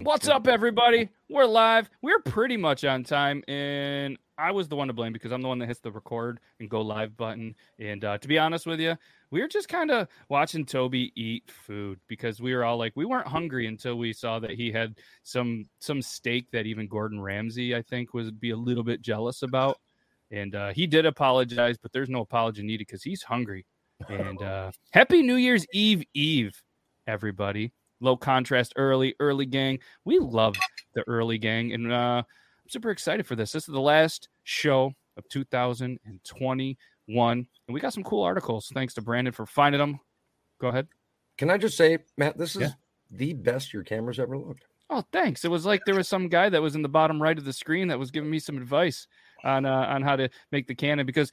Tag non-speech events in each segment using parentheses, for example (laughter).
What's up, everybody? We're live. We're pretty much on time, and I was the one to blame because I'm the one that hits the record and go live button. And uh, to be honest with you, we were just kind of watching Toby eat food because we were all like, we weren't hungry until we saw that he had some some steak that even Gordon Ramsay, I think, would be a little bit jealous about. And uh, he did apologize, but there's no apology needed because he's hungry. And uh, happy New Year's Eve Eve, everybody low contrast early, early gang. We love the early gang, and uh, I'm super excited for this. This is the last show of 2021, and we got some cool articles. Thanks to Brandon for finding them. Go ahead. Can I just say, Matt, this is yeah. the best your camera's ever looked. Oh, thanks. It was like there was some guy that was in the bottom right of the screen that was giving me some advice on uh, on how to make the Canon because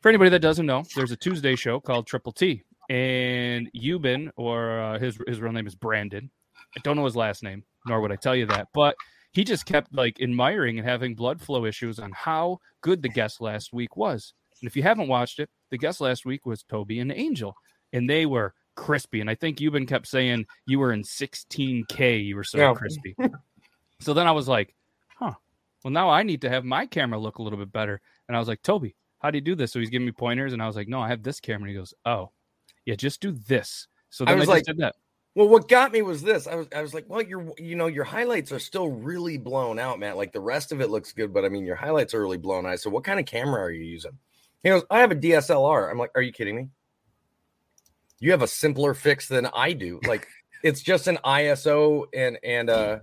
for anybody that doesn't know, there's a Tuesday show called Triple T and Euban, or uh, his his real name is Brandon. I don't know his last name, nor would I tell you that, but he just kept like admiring and having blood flow issues on how good the guest last week was. And if you haven't watched it, the guest last week was Toby and Angel, and they were crispy. And I think Euban kept saying you were in 16k, you were so yeah. crispy. (laughs) so then I was like, huh. Well, now I need to have my camera look a little bit better. And I was like, Toby, how do you do this? So he's giving me pointers, and I was like, no, I have this camera. And he goes, oh, yeah, just do this. So then I, was I like, did that. Well, what got me was this. I was I was like, well, your you know, your highlights are still really blown out, man. Like the rest of it looks good, but I mean your highlights are really blown out. So what kind of camera are you using? He goes, I have a DSLR. I'm like, are you kidding me? You have a simpler fix than I do. Like (laughs) it's just an ISO and and uh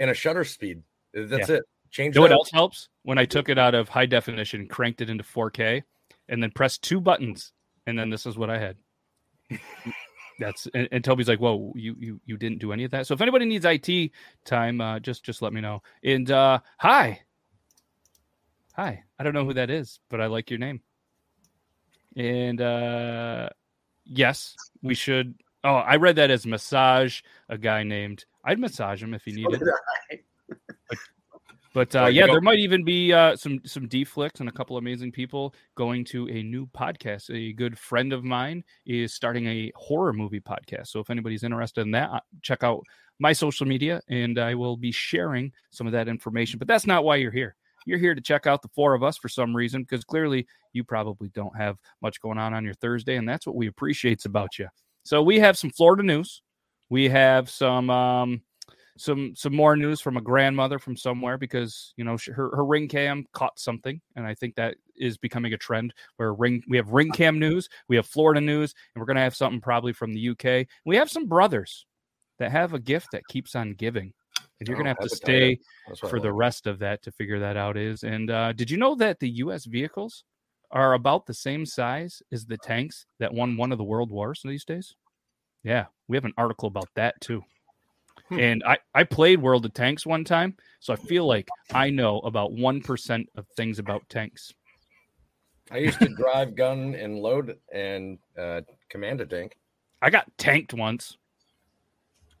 and a shutter speed. That's yeah. it. Change. You know what else helps? When I took it out of high definition, cranked it into 4K, and then pressed two buttons, and then this is what I had. That's and, and, Toby's like, "Whoa, you you you didn't do any of that." So if anybody needs IT time, uh, just just let me know. And uh, hi, hi. I don't know who that is, but I like your name. And uh, yes, we should. Oh, I read that as massage a guy named. I'd massage him if he needed. (laughs) But but uh, yeah, there might even be uh, some some D flicks and a couple amazing people going to a new podcast. A good friend of mine is starting a horror movie podcast. So if anybody's interested in that, uh, check out my social media, and I will be sharing some of that information. But that's not why you're here. You're here to check out the four of us for some reason, because clearly you probably don't have much going on on your Thursday, and that's what we appreciate about you. So we have some Florida news. We have some um, some some more news from a grandmother from somewhere because you know her, her ring cam caught something and i think that is becoming a trend where ring we have ring cam news we have florida news and we're going to have something probably from the uk we have some brothers that have a gift that keeps on giving and you're oh, going to have to stay for the rest of that to figure that out is and uh, did you know that the us vehicles are about the same size as the tanks that won one of the world wars these days? Yeah we have an article about that too. And I, I played World of Tanks one time, so I feel like I know about 1% of things about tanks. I used to drive, gun, and load and uh, command a tank. I got tanked once,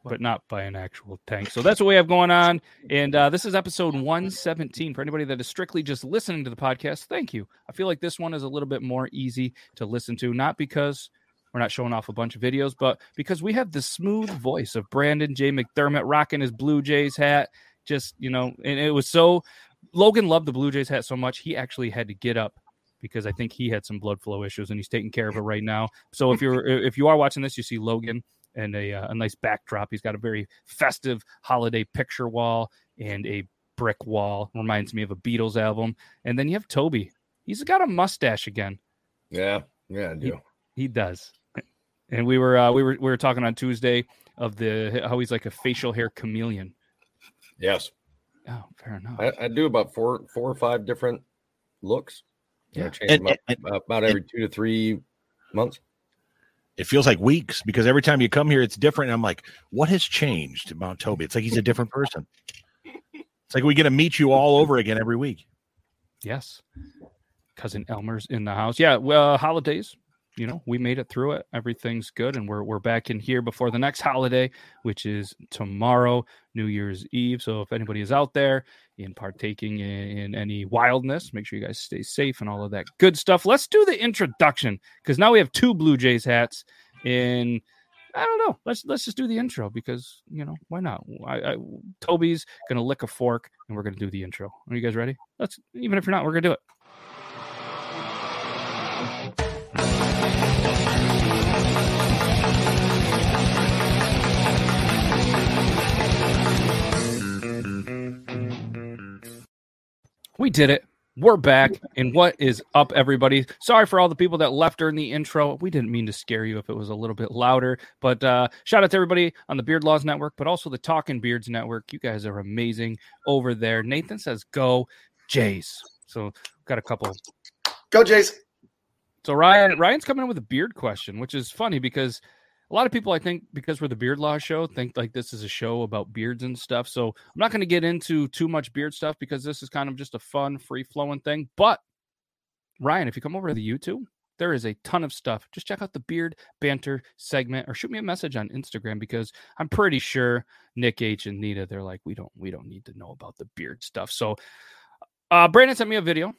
but not by an actual tank. So that's what we have going on. And uh, this is episode 117. For anybody that is strictly just listening to the podcast, thank you. I feel like this one is a little bit more easy to listen to, not because we're not showing off a bunch of videos, but because we have the smooth voice of Brandon J. McDermott rocking his Blue Jays hat. Just, you know, and it was so Logan loved the Blue Jays hat so much, he actually had to get up because I think he had some blood flow issues and he's taking care of it right now. So if you're if you are watching this, you see Logan and a, uh, a nice backdrop. He's got a very festive holiday picture wall and a brick wall. Reminds me of a Beatles album. And then you have Toby. He's got a mustache again. Yeah, yeah, I do. He, he does. And we were uh, we were we were talking on Tuesday of the how he's like a facial hair chameleon. Yes. Oh, fair enough. I, I do about four four or five different looks. Yeah. I change and, them and, about every two to three months. It feels like weeks because every time you come here, it's different. And I'm like, what has changed about Toby? It's like he's a different person. It's like we get to meet you all over again every week. Yes. Cousin Elmer's in the house. Yeah. Well, holidays you know, we made it through it. Everything's good, and we're we're back in here before the next holiday, which is tomorrow, New Year's Eve. So if anybody is out there in partaking in, in any wildness, make sure you guys stay safe and all of that good stuff. Let's do the introduction because now we have two Blue Jays hats in I don't know. Let's let's just do the intro because you know why not? I, I, Toby's gonna lick a fork and we're gonna do the intro. Are you guys ready? Let's even if you're not, we're gonna do it. We did it. We're back. And what is up, everybody? Sorry for all the people that left during the intro. We didn't mean to scare you if it was a little bit louder. But uh, shout out to everybody on the Beard Laws Network, but also the Talking Beards Network. You guys are amazing over there. Nathan says, go Jays. So got a couple. Go Jays. So Ryan, Ryan's coming in with a beard question, which is funny because a lot of people, I think, because we're the Beard Law Show, think like this is a show about beards and stuff. So I'm not going to get into too much beard stuff because this is kind of just a fun, free flowing thing. But Ryan, if you come over to the YouTube, there is a ton of stuff. Just check out the beard banter segment or shoot me a message on Instagram because I'm pretty sure Nick H and Nita, they're like, we don't, we don't need to know about the beard stuff. So uh Brandon sent me a video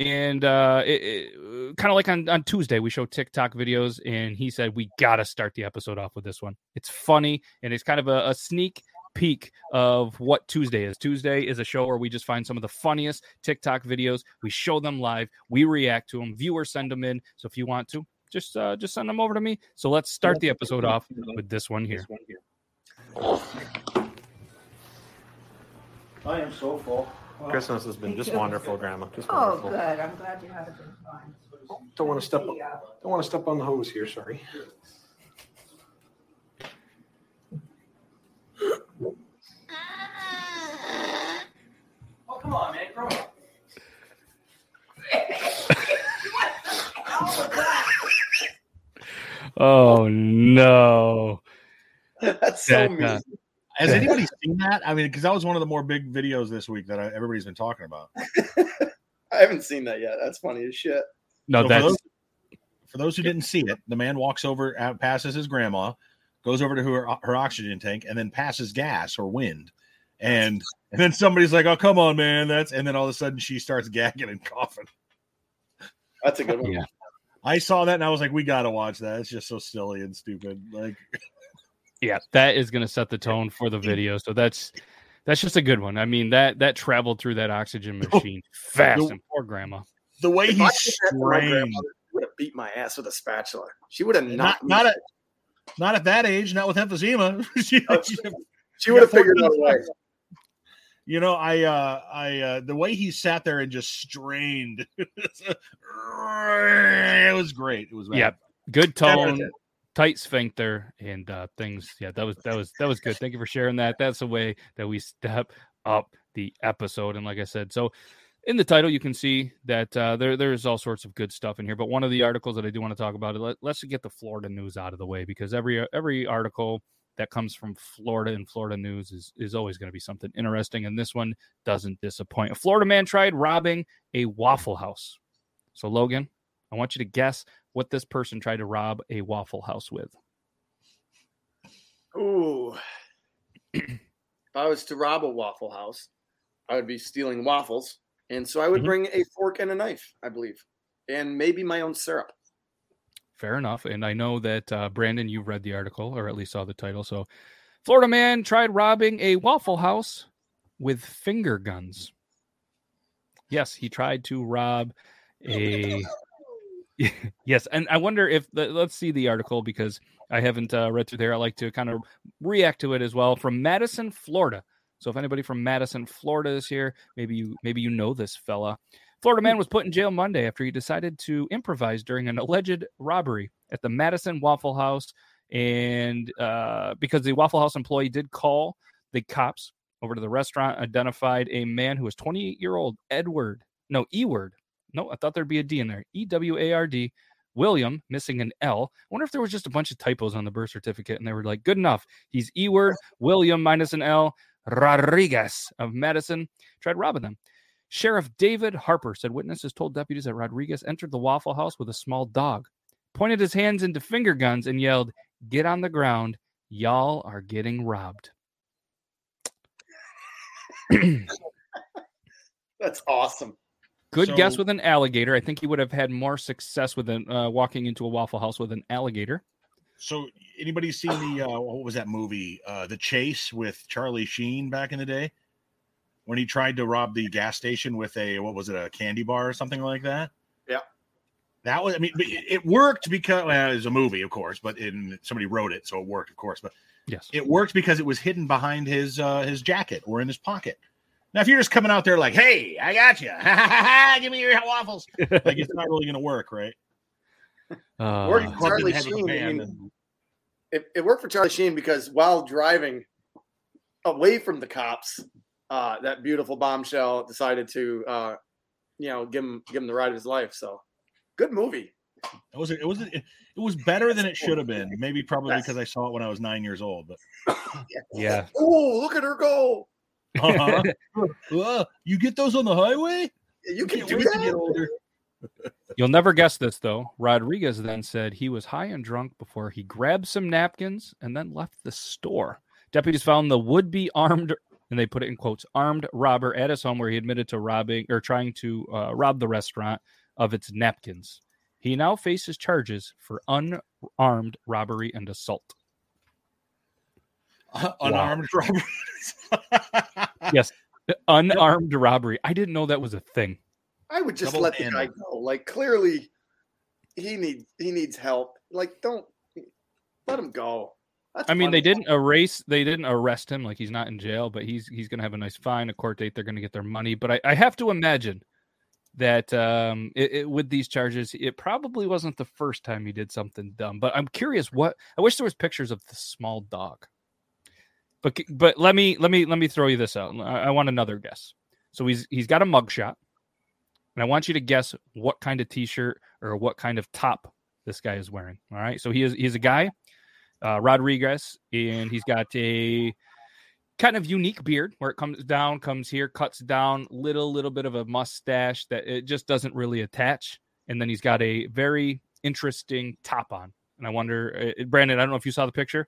and uh, it, it, kind of like on, on Tuesday, we show TikTok videos, and he said we gotta start the episode off with this one. It's funny, and it's kind of a, a, sneak peek of what Tuesday is. Tuesday is a show where we just find some of the funniest TikTok videos. We show them live, we react to them. Viewers send them in. So if you want to, just uh, just send them over to me. So let's start the episode off with this one here. I am so full. Christmas has been just wonderful, Grandma. Just Oh, wonderful. good. I'm glad you had a good time. Don't want to step, on- Yeah. don't want to step on the hose here, sorry. Oh, come on, man, grow up. (laughs) Oh no! (laughs) That's so That, mean. Has anybody seen that? I mean, because that was one of the more big videos this week that I, everybody's been talking about. (laughs) I haven't seen that yet. That's funny as shit. No, So for those, for those who didn't see it, the man walks over, passes his grandma, goes over to her, her oxygen tank, and then passes gas or wind. And (laughs) and then somebody's like, "Oh, come on, man!" That's and then all of a sudden she starts gagging and coughing. That's a good one. Yeah. I saw that and I was like, "We got to watch that." It's just so silly and stupid. Like, (laughs) yeah, that is going to set the tone for the video. So that's that's just a good one. I mean that that traveled through that oxygen (laughs) machine fast, The- and poor grandma. the way he I did that to my strained, would have beat my ass with a spatula. She would have not not at not at that age, not with emphysema. (laughs) She- Oh, she- she would have figured out a way. (laughs) You know, I uh I uh the way he sat there and just strained. it was great. It was Yeah, good tone, it. Tight sphincter, and uh, things. Yeah, that was that was that was good. Thank you for sharing that. That's the way that we step up the episode. And like I said, so in the title you can see that uh, there there's all sorts of good stuff in here. But one of the articles that I do want to talk about, let, let's get the Florida news out of the way because every every article that comes from Florida and Florida news is is always going to be something interesting, and this one doesn't disappoint. A Florida man tried robbing a Waffle House. So Logan, I want you to guess what this person tried to rob a Waffle House with. Ooh. if I was to rob a Waffle House, I would be stealing waffles. And so I would Mhm. bring a fork and a knife, I believe, and maybe my own syrup. Fair enough. And I know that uh, Brandon, you read the article or at least saw the title. So, Florida man tried robbing a Waffle House with finger guns. Yes, he tried to rob a. (laughs) yes, and I wonder if the, let's see the article because I haven't uh, read through there. I like to kind of react to it as well from Madison, Florida. So if anybody from Madison, Florida is here, maybe you maybe you know this fella. Florida man was put in jail Monday after he decided to improvise during an alleged robbery at the Madison Waffle House, and uh, because the Waffle House employee did call the cops over to the restaurant, identified a man who was 28 year old Edward, no Eward, no, I thought there'd be a D in there, E W A R D. William missing an L. I wonder if there was just a bunch of typos on the birth certificate and they were like, good enough. He's Eward, William minus an L, Rodriguez of Madison. Tried robbing them. Sheriff David Harper said witnesses told deputies that Rodriguez entered the Waffle House with a small dog, pointed his hands into finger guns, and yelled, Get on the ground. Y'all are getting robbed. (clears throat) That's awesome. Good guess with an alligator. I think he would have had more success with an, uh, walking into a Waffle House with an alligator. So anybody seen the uh, what was that movie? Uh, the Chase with Charlie Sheen back in the day when he tried to rob the gas station with a what was it a candy bar or something like that? Yeah. That was I mean it, it worked because well, it was a movie, of course, but in somebody wrote it, so it worked, of course. But Yes. it worked because it was hidden behind his uh, his jacket or in his pocket. Now, if you're just coming out there like, "Hey, I got you, (laughs) give me your waffles," (laughs) like it's not really going to work, right? Uh, Or Charlie the head with a Sheen, I mean, it, it worked for Charlie Sheen because while driving away from the cops, uh, that beautiful bombshell decided to, uh, you know, give him give him the ride of his life. So, good movie. It was it was it was better than it should have been. Maybe probably Yes. because I saw it when I was nine years old. But (laughs) yeah. Oh, look at her go! Uh-huh. (laughs) Uh, you get those on the highway? You can Can't do wait to get that. older. You'll never guess this though. Rodriguez then said he was high and drunk before he grabbed some napkins and then left the store. Deputies found the would-be armed, and they put it in quotes, armed robber at his home where he admitted to robbing or trying to uh, rob the restaurant of its napkins. He now faces charges for unarmed robbery and assault. Uh, unarmed robbery. (laughs) Yes, (laughs) unarmed robbery. I didn't know that was a thing. I would just Double let the N. guy go. Like clearly, he needs he needs help. Like don't let him go. That's I mean, they didn't erase, they didn't arrest him. Like he's not in jail, but he's he's going to have a nice fine, a court date. They're going to get their money. But I, I have to imagine that um, it, it, with these charges, it probably wasn't the first time he did something dumb. But I'm curious, what I wish there was pictures of the small dog. But but let me let me let me throw you this out. I, I want another guess. So he's he's got a mugshot, and I want you to guess what kind of T-shirt or what kind of top this guy is wearing. All right, so he is he's a guy uh, Rodriguez, and he's got a kind of unique beard where it comes down, comes here, cuts down, little little bit of a mustache that it just doesn't really attach, and then he's got a very interesting top on. And I wonder, uh, Brandon, I don't know if you saw the picture.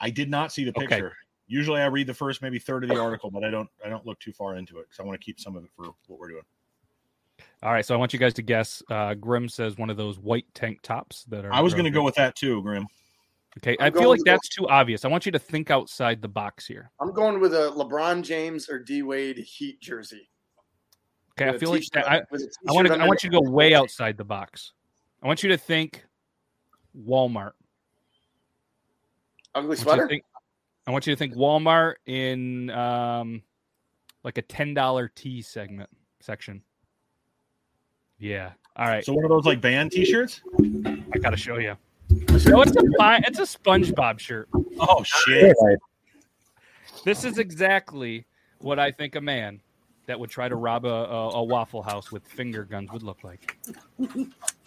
I did not see the Okay. Picture. Usually, I read the first maybe third of the (laughs) article, but I don't. I don't look too far into it because I want to keep some of it for what we're doing. All right, so I want you guys to guess. Uh, Grim says one of those white tank tops that are. I was going to go with that too, Grim. Okay, I'm I feel like with the- that's too obvious. I want you to think outside the box here. I'm going with a LeBron James or D Wade Heat jersey. Okay, I With a feel like that, I, with a I want to. I want you to go way outside the box. I want you to think Walmart. Ugly I want you to sweater. think- I want you to think Walmart in um, like a ten dollar tea segment section. Yeah. All right. So one of those like band T-shirts. I gotta show you. No, it's a it's a SpongeBob shirt. Oh shit! This is exactly what I think a man that would try to rob a, a, a Waffle House with finger guns would look like. (laughs)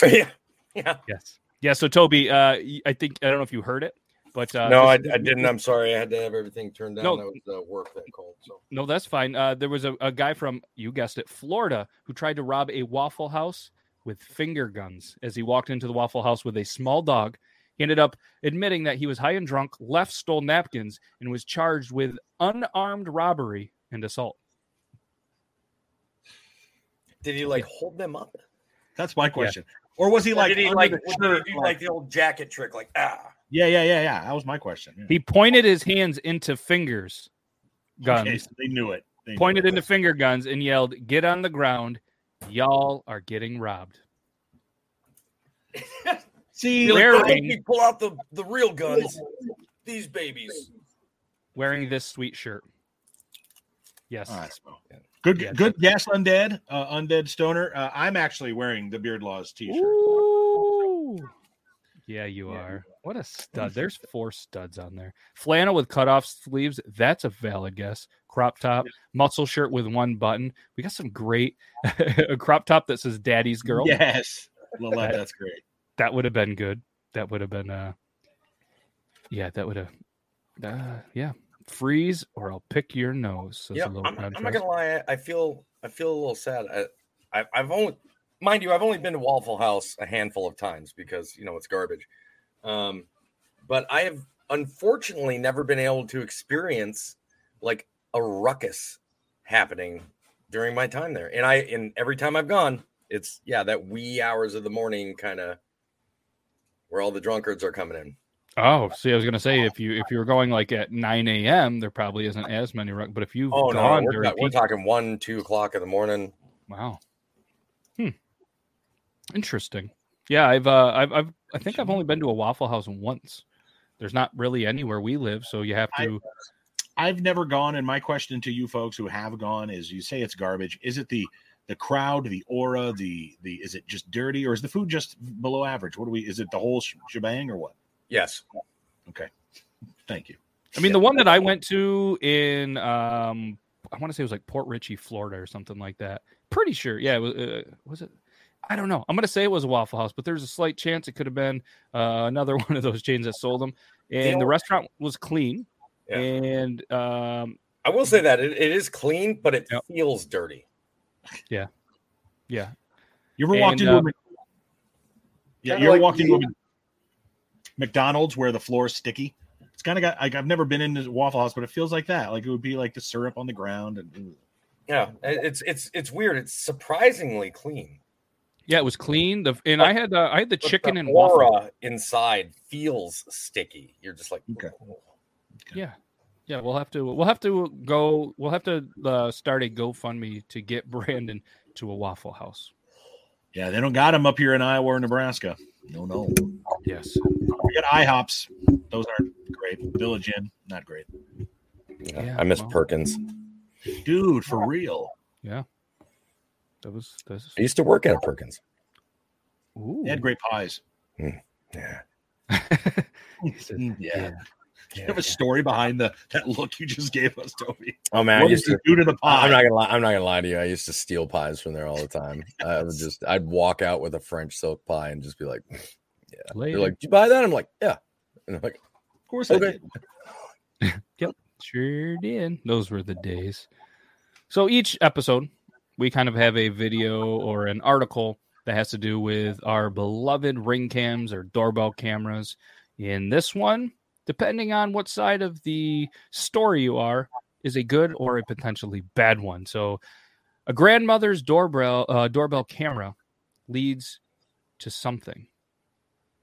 yeah. Yeah. Yes. Yeah. So Toby, uh, y- I think I don't know if you heard it, but uh, no, I, I didn't. I'm sorry. I had to have everything turned down. No. That was uh, work that called. So No, that's fine. Uh, there was a, a guy from, you guessed it, Florida, who tried to rob a Waffle House with finger guns as he walked into the Waffle House with a small dog. He ended up admitting that he was high and drunk, left, stole napkins, and was charged with unarmed robbery and assault. did he like hold them up? That's my question. Or was he Or like did he like, the did he do like- like the old jacket trick? Like ah. Yeah, yeah, yeah, yeah. That was my question. Yeah. He pointed his hands into fingers guns, Okay, so they knew it. They knew pointed it. into finger guns, and yelled, Get on the ground. Y'all are getting robbed. (laughs) See, Be like, Wearing- "Oh, let me pull out the the real guns. These babies. wearing this sweet shirt. Yes. All right. Good, Yeah. good guess, undead, uh, undead stoner. Uh, I'm actually wearing the Beard Laws T-shirt. Ooh. Yeah, you Yeah. are. What a stud. There's four studs on there. Flannel with cutoff sleeves. That's a valid guess. Crop top, muscle shirt with one button. We got some great (laughs) a crop top that says daddy's girl. Yes, Lillette, (laughs) that's great. That would have been good. That would have been uh yeah, that would have uh yeah. Freeze or I'll pick your nose. Yeah, I'm, I'm not gonna lie. I feel I feel a little sad. I, I I've only, mind you, I've only been to Waffle House a handful of times because you know it's garbage. Um, but I have unfortunately never been able to experience like a ruckus happening during my time there. And I and every time I've gone, it's yeah that wee hours of the morning kind of where all the drunkards are coming in. Oh, see, I was gonna say if you if you were going like at nine a.m., there probably isn't as many. rug- But if you've Oh no, gone we're, during ta- we're peak- talking one, two o'clock in the morning. wow, hmm, interesting. Yeah, I've uh, I've, I've I think I've only been to a Waffle House once. There's not really anywhere we live, so you have to. I've never gone, and my question to you folks who have gone is: you say it's garbage. Is it the the crowd, the aura, the the? Is it just dirty, or is the food just below average? What do we? Is it the whole shebang, or what? Yes. Okay. Thank you. I mean, the one that I went to in um, I want to say it was like Port Richey, Florida, or something like that. Pretty sure, yeah. It was, uh, was it? I don't know. I'm gonna say it was a Waffle House, but there's a slight chance it could have been uh, another (laughs) one of those chains that sold them. And the restaurant was clean, Yeah. and um, I will say that it, it is clean, but it Yep. feels dirty. yeah, Yeah. You ever walked into uh, a yeah? You ever like walked into a McDonald's where the floor is sticky? It's kind of got like I've never been in a Waffle House, but it feels like that. Like it would be like the syrup on the ground and Yeah, it's it's it's weird. It's surprisingly clean. Yeah, it was clean. The and But- I had uh, I had the chicken the and waffle. aura inside feels sticky. You're just like, Okay. Yeah. Yeah, we'll have to we'll have to go we'll have to uh, start a GoFundMe to get (laughs) Brandon to a Waffle House. yeah, they don't got them up here in Iowa or Nebraska. No, no. Yes. We got IHOPs. Those aren't great. Village Inn, not great. Yeah, Yeah, I miss well. Perkins. Dude, for real. That was that's I used to work at a Perkins. ooh. They had great pies. Yeah. (laughs) Mm, yeah. Do you have a story behind the that look you just gave us, Toby? Oh man, I What did used you to. do to the pie? I'm not gonna lie. I'm not gonna lie to you. I used to steal pies from there all the time. I would just. I'd walk out with a French silk pie and just be like, "Yeah." Later. They're like, "Did you buy that?" I'm like, "Yeah." And I'm like, of course, I Okay. did. (laughs) Sure did. Those were the days. So each episode, we kind of have a video or an article that has to do with our beloved ring cams or doorbell cameras. In this one, depending on what side of the story you are, is a good or a potentially bad one. So, a grandmother's doorbell uh, doorbell camera leads to something.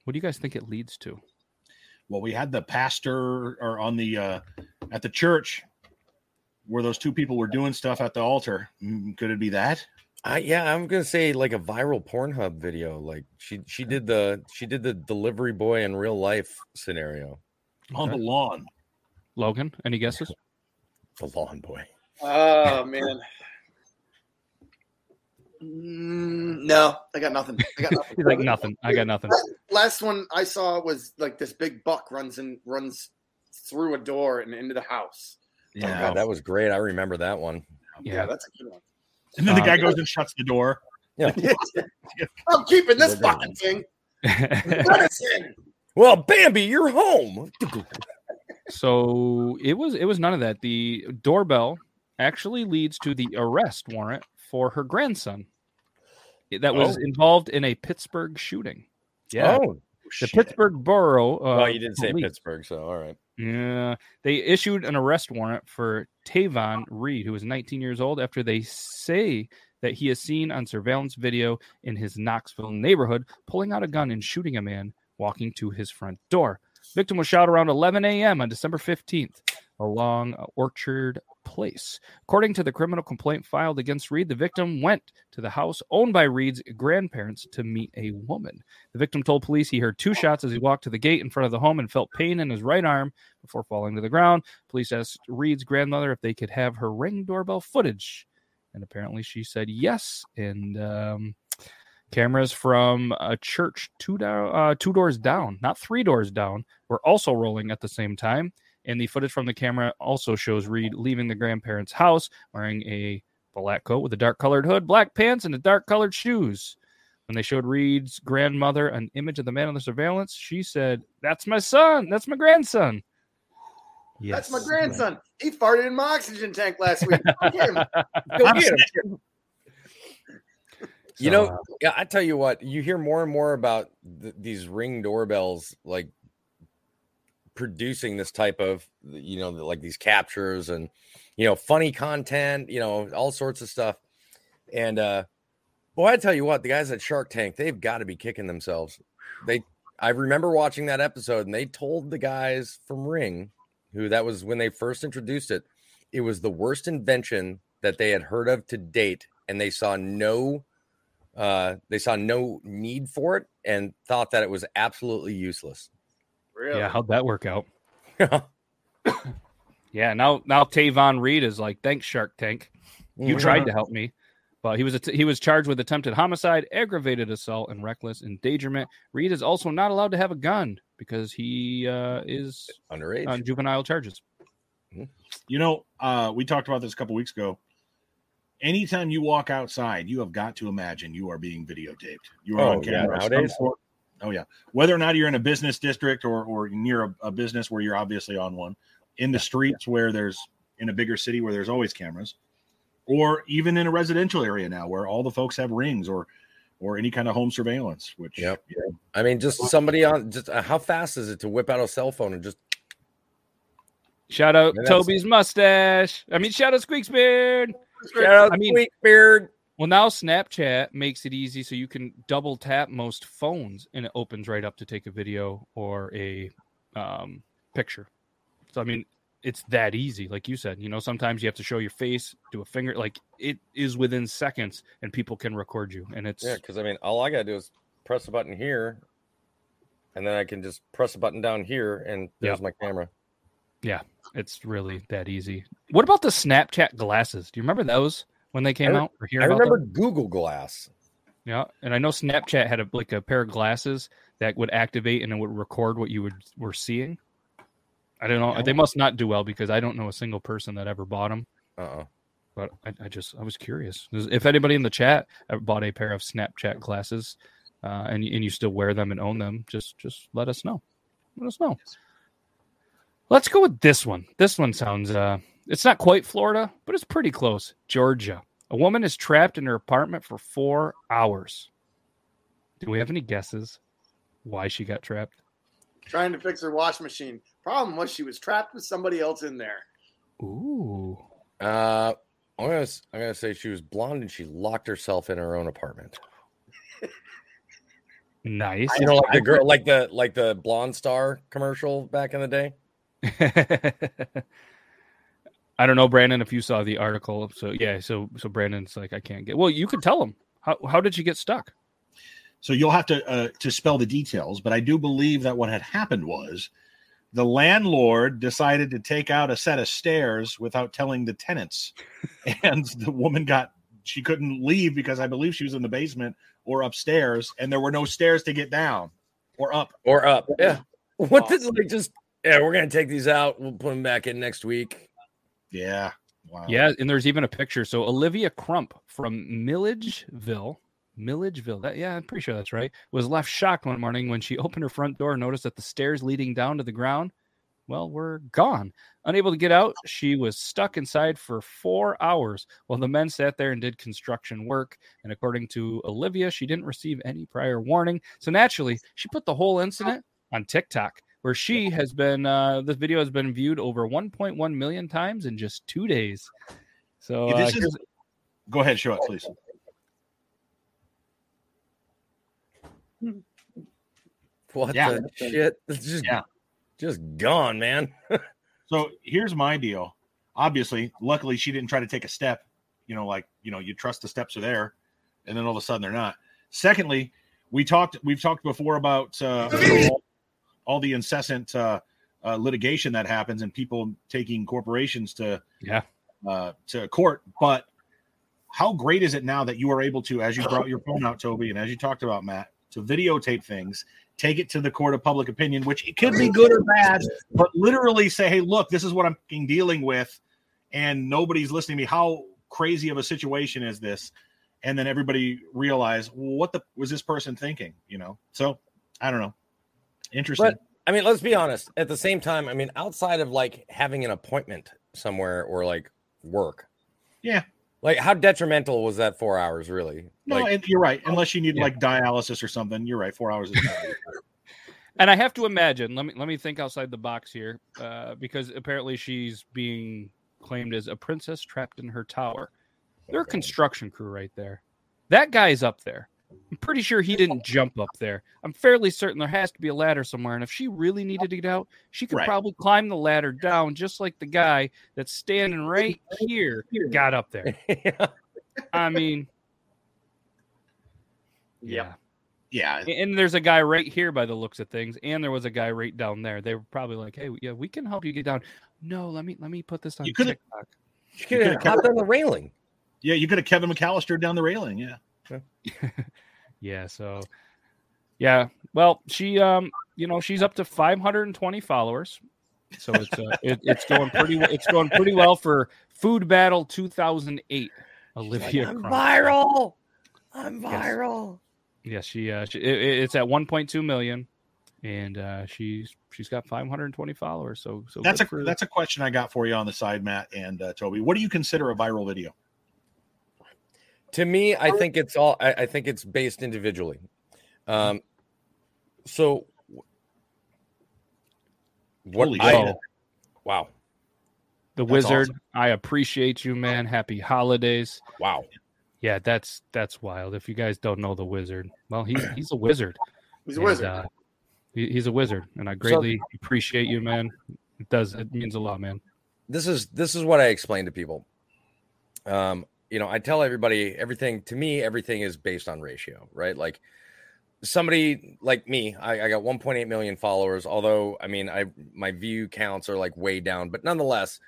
What do you guys think it leads to? Well, we had the pastor or on the uh at the church where those two people were doing stuff at the altar. Mm, Could it be that? I, yeah, I'm gonna say like a viral Pornhub video. Like she she did the she did the delivery boy in real life scenario. On the lawn. Logan, any guesses? The lawn boy. Oh man. Mm, no, I got nothing. I got (laughs) nothing. Like nothing. I got nothing. Last, last one I saw was like this big buck runs and runs through a door and into the house. Oh, God, that was great. I remember that one. Yeah, Yeah. that's a good one. And then the Uh, guy goes and shuts the door. Yeah. (laughs) I'm keeping this fucking good. thing. Let us in. Well, Bambi, you're home. so it was it was none of that. The doorbell actually leads to the arrest warrant for her grandson that was Oh. involved in a Pittsburgh shooting. Yeah, Oh, the Pittsburgh Borough. Uh, well, you didn't say police- Pittsburgh, so all right. Yeah, they issued an arrest warrant for Tavon Reed, who is 19 years old, after they say that he is seen on surveillance video in his Knoxville neighborhood pulling out a gun and shooting a man walking to his front door. Victim was shot around 11 a.m. on December 15th along Orchard Place. According to the criminal complaint filed against Reed, the victim went to the house owned by Reed's grandparents to meet a woman. The victim told police he heard two shots as he walked to the gate in front of the home and felt pain in his right arm before falling to the ground. Police asked Reed's grandmother if they could have her ring doorbell footage. And apparently she said yes. And um, cameras from a church two, uh, two doors down, not three doors down, were also rolling at the same time. And the footage from the camera also shows Reed leaving the grandparents' house wearing a black coat with a dark colored hood, black pants, and a dark colored shoes. When they showed Reed's grandmother an image of the man on the surveillance, she said, That's my son. That's my grandson. That's my grandson. He farted in my oxygen tank last week. Look at him. Go get him. You know, uh, I tell you what, you hear more and more about th- these ring doorbells, like producing this type of, you know, like these captures and, you know, funny content, you know, all sorts of stuff. And, uh, boy, I tell you what, the guys at Shark Tank, they've got to be kicking themselves. They, I remember watching that episode, and they told the guys from Ring, who that was when they first introduced it, it was the worst invention that they had heard of to date, and they saw no, uh, they saw no need for it, and thought that it was absolutely useless. Really? Yeah, how'd that work out? (laughs) Yeah, now now Tavon Reed is like, thanks, Shark Tank. You Mhm. tried to help me, but he was att- he was charged with attempted homicide, aggravated assault, and reckless endangerment. Reed is also not allowed to have a gun because he uh, is underage. on juvenile charges. You know, uh, we talked about this a couple weeks ago. Anytime you walk outside, you have got to imagine you are being videotaped. You are Oh, on yeah, camera. of some nowadays? Sort. Oh yeah. Whether or not you're in a business district or or near a, a business where you're obviously on one, in the streets where there's in a bigger city where there's always cameras, or even in a residential area now where all the folks have rings or or any kind of home surveillance. Which Yep. you know, I mean, just somebody on. Just uh, how fast is it to whip out a cell phone and just Shout out Yeah, that's- Toby's mustache. I mean, shout out Squeak's beard. shout out I mean- Squeak Beard? Well, now Snapchat makes it easy so you can double tap most phones and it opens right up to take a video or a um, picture. So, I mean, it's that easy. Like you said, you know, sometimes you have to show your face, do a finger. Like it is within seconds and people can record you. And it's, Yeah, because I mean, all I gotta do is press a button here, and then I can just press a button down here, and there's Yep. my camera. Yeah, it's really that easy. What about the Snapchat glasses? Do you remember those when they came re- out? Or hear I about remember them? Google Glass. Yeah, and I know Snapchat had a like a pair of glasses that would activate and it would record what you would were seeing. I don't know. Yeah. They must not do well because I don't know a single person that ever bought them. Uh uh But I, I just I was curious if anybody in the chat bought a pair of Snapchat glasses, uh, and and you still wear them and own them, just just let us know. Let us know. Let's go with this one. This one sounds uh, it's not quite Florida, but it's pretty close. Georgia. A woman is trapped in her apartment for four hours. Do we have any guesses why she got trapped? Trying to fix her wash machine. Problem was she was trapped with somebody else in there. Ooh. Uh, I'm gonna s- I'm gonna say she was blonde and she locked herself in her own apartment. Nice. You know, like the girl, like the like the blonde star commercial back in the day. (laughs) I don't know, Brandon, if you saw the article. So yeah, so so Brandon's like, I can't get. Well, you could tell him. How how did you get stuck? So you'll have to uh, to spell the details, but I do believe that what had happened was the landlord decided to take out a set of stairs without telling the tenants, (laughs) and the woman got she couldn't leave because I believe she was in the basement or upstairs, and there were no stairs to get down or up. Or up. Yeah. What did like just yeah, we're gonna take these out. We'll put them back in next week. Yeah, wow. Yeah, and there's even a picture. So Olivia Crump from Milledgeville, Milledgeville. That, yeah, I'm pretty sure that's right. Was left shocked one morning when she (laughs) opened her front door and noticed that the stairs leading down to the ground, well, were gone. Unable to get out, she was stuck inside for four hours while the men sat there and did construction work. And according to Olivia, she didn't receive any prior warning. So naturally, she put the whole incident on TikTok, where she has been. Uh, this video has been viewed over 1.1 million times in just two days. So Yeah, uh, this is- Go ahead, show it, please. What Yeah. the shit? It's just Yeah. just gone, man. (laughs) So here's my deal. Obviously, luckily she didn't try to take a step. You know, like you know, you trust the steps are there, and then all of a sudden they're not. Secondly, we talked. We've talked before about uh, all, the incessant uh, uh, litigation that happens and people taking corporations to Yeah. uh, to court. But how great is it now that you are able to, as you (laughs) brought your phone out, Toby, and as you talked about Matt, to videotape things, take it to the court of public opinion, which it could be good or bad, but literally say, "Hey, look, this is what I'm dealing with," and nobody's listening to me. How crazy of a situation is this? And then everybody realize, well, what the was this person thinking? You know. So I don't know. Interesting. But I mean, let's be honest. At the same time, I mean, outside of like having an appointment somewhere or like work, Yeah. Like, how detrimental was that four hours really? no, like, and you're right. Unless you need Yeah. like dialysis or something, you're right. Four hours is not (laughs) and I have to imagine. Let me let me think outside the box here, uh, because apparently she's being claimed as a princess trapped in her tower. They're a construction crew right there. That guy's up there. I'm pretty sure he didn't jump up there. I'm fairly certain there has to be a ladder somewhere. And if she really needed to get out, she could Right. probably climb the ladder down, just like the guy that's standing right (laughs) here got up there. yeah. I mean, (laughs) yeah. Yeah, And there's a guy right here by the looks of things, and there was a guy right down there. They were probably like, "Hey, yeah, we can help you get down." No, let me let me put this on You TikTok. She could have could've hopped on the railing. yeah. You could have Kevin McAllister down the railing. Yeah, (laughs) Yeah, so yeah. Well, she um, you know, she's up to 520 followers. So it's uh, (laughs) it, it's going pretty it's going pretty well for Food Battle 2008. Olivia I'm Crum. viral. I'm viral. Yes, she uh she, it, it- it's at 1.2 million and uh she's she's got 520 followers. So so that's a good for- that's a question I got for you on the side, Matt and uh, Toby. What do you consider a viral video? To me, I think it's all. I, I think it's based individually. Um, so what? Holy I, shit. wow, the That's wizard. awesome. I appreciate you, man. Happy holidays. wow. Yeah, that's that's wild. If you guys don't know the wizard, well, he's (clears throat) he's a wizard. He's a And, wizard. uh, he- he's a wizard, and I greatly appreciate you, man. It does. It means a lot, man. This is this is what I explain to people. Um, you know, I tell everybody everything. To me, everything is based on ratio, right? Like somebody like me, I, I got 1.8 million followers. Although, I mean, I my view counts are like way down, but nonetheless,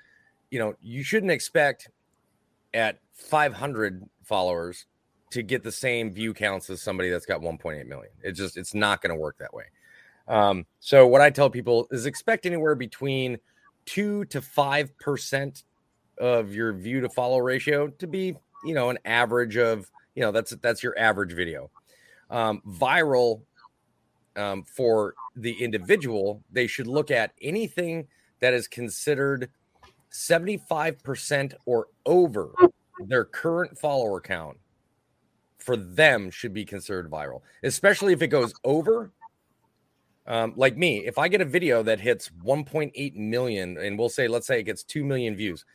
you know, you shouldn't expect at 500 followers to get the same view counts as somebody that's got 1.8 million. It's just it's not going to work that way. Um, so what I tell people is expect anywhere between two to five percent of your view to follow ratio to be, you know, an average of, you know, that's that's your average video. Um, viral um, for the individual, they should look at anything that is considered 75% or over their current follower count for them should be considered viral, especially if it goes over. Um, like me, if I get a video that hits 1.8 million, and we'll say, let's say it gets 2 million views,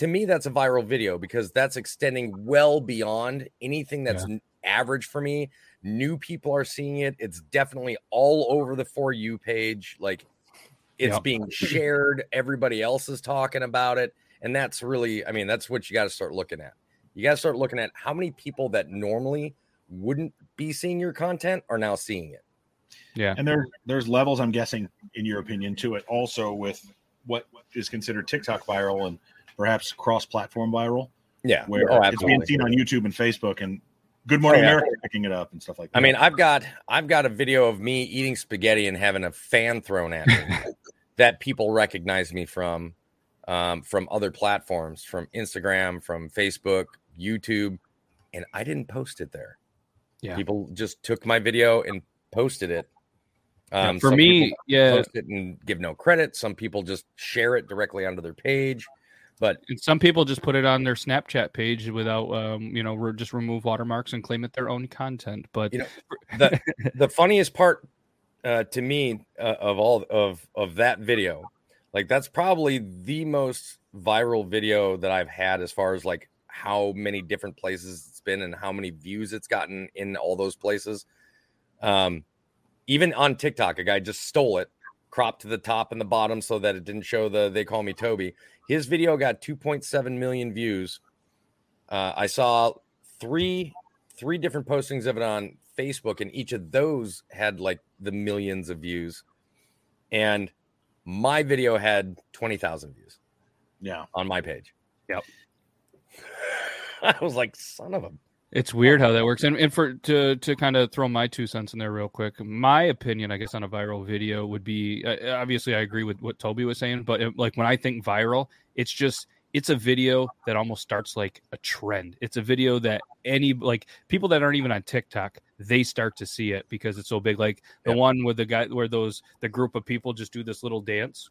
to me, that's a viral video because that's extending well beyond anything that's n- average for me. New people are seeing it. It's definitely all over the For You page. Like it's Yep. being shared. Everybody else is talking about it. And that's really, I mean, that's what you got to start looking at. You got to start looking at how many people that normally wouldn't be seeing your content are now seeing it. Yeah. And there there's levels, I'm guessing, in your opinion, to it. Also, with what is considered TikTok viral and perhaps cross-platform viral, Yeah. where Oh, it's being seen on YouTube and Facebook, and Good Morning Oh, yeah. America picking it up and stuff like that. I mean, I've got I've got a video of me eating spaghetti and having a fan thrown at me (laughs) that people recognize me from um, from other platforms, from Instagram, from Facebook, YouTube, and I didn't post it there. Yeah. People just took my video and posted it. Yeah, Um, for some me, yeah, post it and give no credit. Some people just share it directly onto their page. But and some people just put it on their Snapchat page without, um, you know, re- just remove watermarks and claim it their own content. But You know, the the funniest part uh, to me uh, of all of of that video, like that's probably the most viral video that I've had as far as like how many different places it's been and how many views it's gotten in all those places. Um, even on TikTok, a guy just stole it, cropped to the top and the bottom so that it didn't show the they call me Toby. His video got 2.7 million views. Uh, I saw three three different postings of it on Facebook, and each of those had like the millions of views. And my video had 20,000 views yeah. on my page. Yep. (sighs) I was like, son of a. It's weird how that works. And, and for to to kind of throw my two cents in there real quick, my opinion, I guess, on a viral video would be uh, obviously I agree with what Toby was saying, but it, like when I think viral, it's just it's a video that almost starts like a trend. It's a video that any like people that aren't even on TikTok, they start to see it because it's so big. Like the Yep. one with the guy where those the group of people just do this little dance,